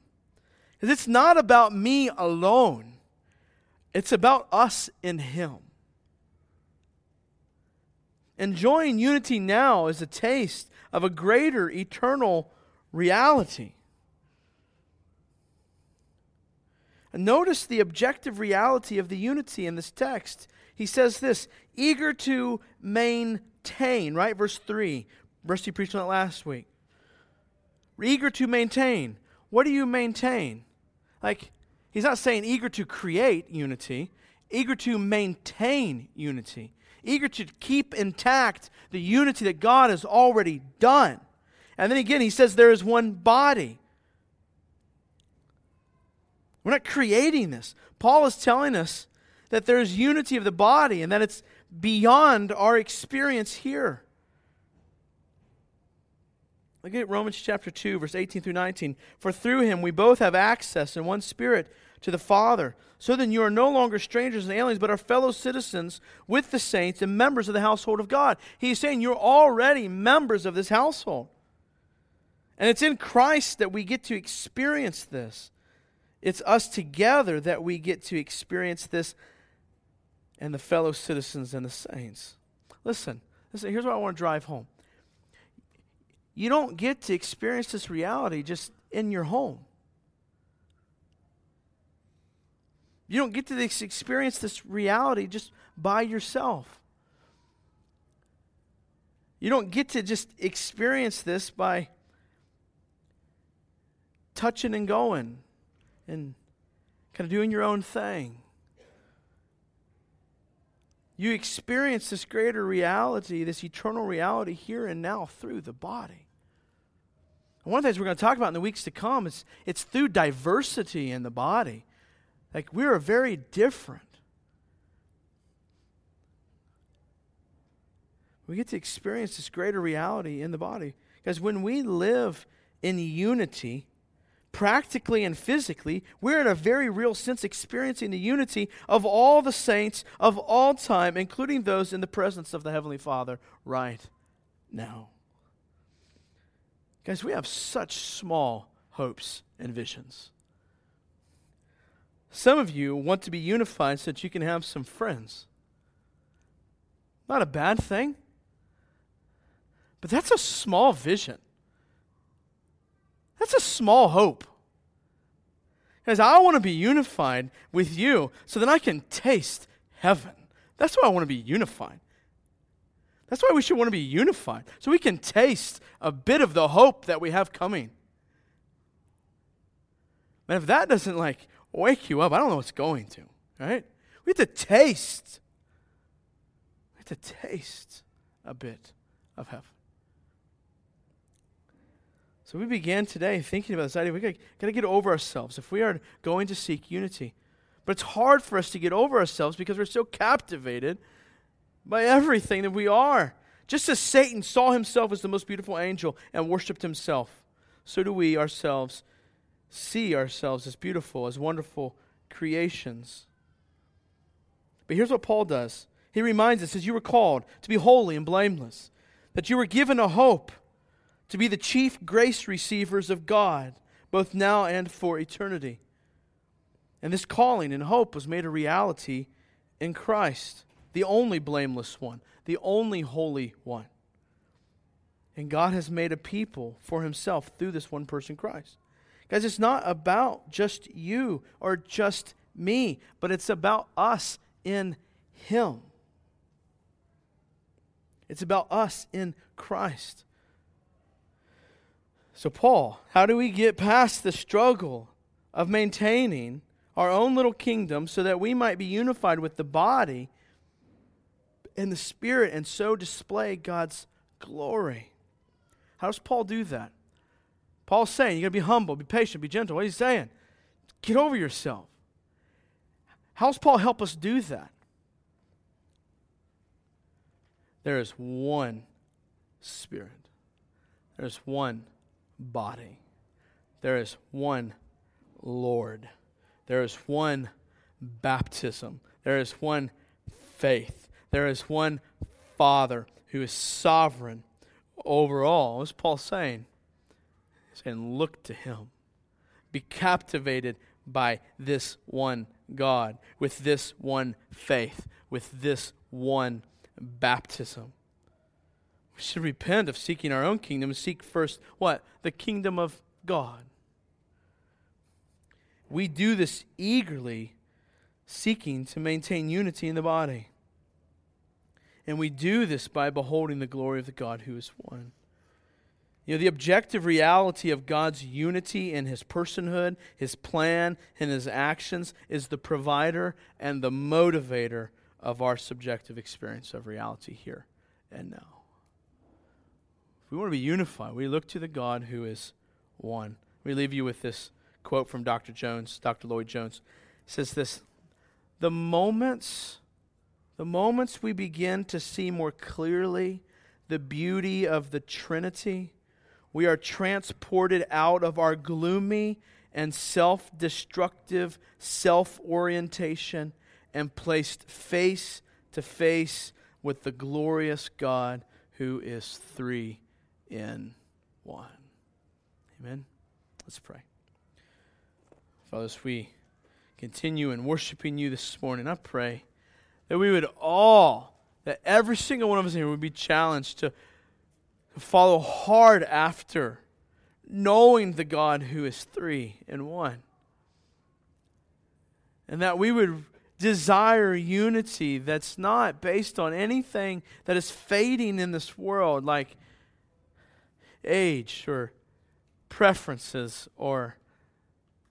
Because it's not about me alone, it's about us in Him. Enjoying unity now is a taste of a greater eternal reality. And notice the objective reality of the unity in this text. He says this eager to maintain, right? Verse 3. Rusty preached on it last week. Eager to maintain. What do you maintain? Like, he's not saying eager to create unity, eager to maintain unity, eager to keep intact the unity that God has already done. And then again, he says there is one body. We're not creating this. Paul is telling us that there is unity of the body and that it's beyond our experience here. Look at Romans chapter 2, verse 18 through 19. For through him we both have access in one spirit to the Father. So then you are no longer strangers and aliens, but are fellow citizens with the saints and members of the household of God. He's saying you're already members of this household. And it's in Christ that we get to experience this. It's us together that we get to experience this and the fellow citizens and the saints. Listen, listen, here's what I want to drive home. You don't get to experience this reality just in your home. You don't get to experience this reality just by yourself. You don't get to just experience this by touching and going and kind of doing your own thing. You experience this greater reality, this eternal reality here and now through the body. And one of the things we're going to talk about in the weeks to come is it's through diversity in the body. Like we are very different. We get to experience this greater reality in the body. Because when we live in unity, practically and physically, we're in a very real sense experiencing the unity of all the saints of all time, including those in the presence of the Heavenly Father right now. Guys, we have such small hopes and visions. Some of you want to be unified so that you can have some friends. Not a bad thing, but that's a small vision. That's a small hope. Guys, I want to be unified with you so that I can taste heaven. That's why I want to be unified. That's why we should want to be unified, so we can taste a bit of the hope that we have coming. And if that doesn't like wake you up, I don't know what's going to, right? We have to taste. We have to taste a bit of heaven. So we began today thinking about this idea. We got to get over ourselves if we are going to seek unity. But it's hard for us to get over ourselves because we're so captivated by everything that we are. Just as Satan saw himself as the most beautiful angel and worshiped himself, so do we ourselves see ourselves as beautiful, as wonderful creations. But here's what Paul does he reminds us, as you were called to be holy and blameless, that you were given a hope to be the chief grace receivers of God, both now and for eternity. And this calling and hope was made a reality in Christ, the only blameless one, the only holy one. And God has made a people for himself through this one person, Christ. Guys, it's not about just you or just me, but it's about us in him. It's about us in Christ. So, Paul, how do we get past the struggle of maintaining our own little kingdom so that we might be unified with the body and the Spirit and so display God's glory? How does Paul do that? Paul's saying you got to be humble, be patient, be gentle. What is he saying? Get over yourself. How does Paul help us do that? There is one Spirit, there's one body, there is one Lord, there is one baptism, there is one faith, there is one Father who is sovereign over all. What's Paul saying? He's saying, look to him. Be captivated by this one God, with this one faith, with this one baptism. Should repent of seeking our own kingdom seek first what? The kingdom of God. We do this eagerly, seeking to maintain unity in the body. And we do this by beholding the glory of the God who is one. You know, the objective reality of God's unity in his personhood, his plan, and his actions is the provider and the motivator of our subjective experience of reality here and now. We want to be unified, we look to the God who is one. We leave you with this quote from Dr. Jones, Dr. Lloyd Jones. He says this The moments the moments we begin to see more clearly the beauty of the Trinity, we are transported out of our gloomy and self destructive self orientation and placed face to face with the glorious God who is three in one. Amen. Let's pray. Father, as we continue in worshiping you this morning, I pray that we would all, that every single one of us here would be challenged to, to follow hard after knowing the God who is three in one. And that we would desire unity that's not based on anything that is fading in this world, like age or preferences or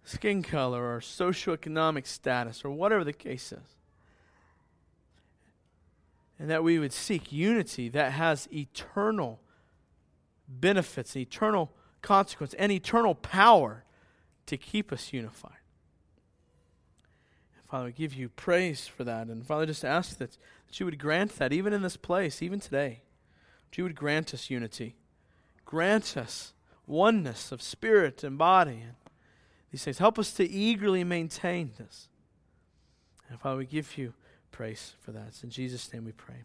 skin color or socioeconomic status or whatever the case is and that we would seek unity that has eternal benefits, eternal consequence, and eternal power to keep us unified. And Father, we give you praise for that. And Father, just ask that, that you would grant that even in this place, even today, that you would grant us unity. Grant us oneness of spirit and body. And these things. Help us to eagerly maintain this. And Father, we give you praise for that. It's in Jesus' name we pray.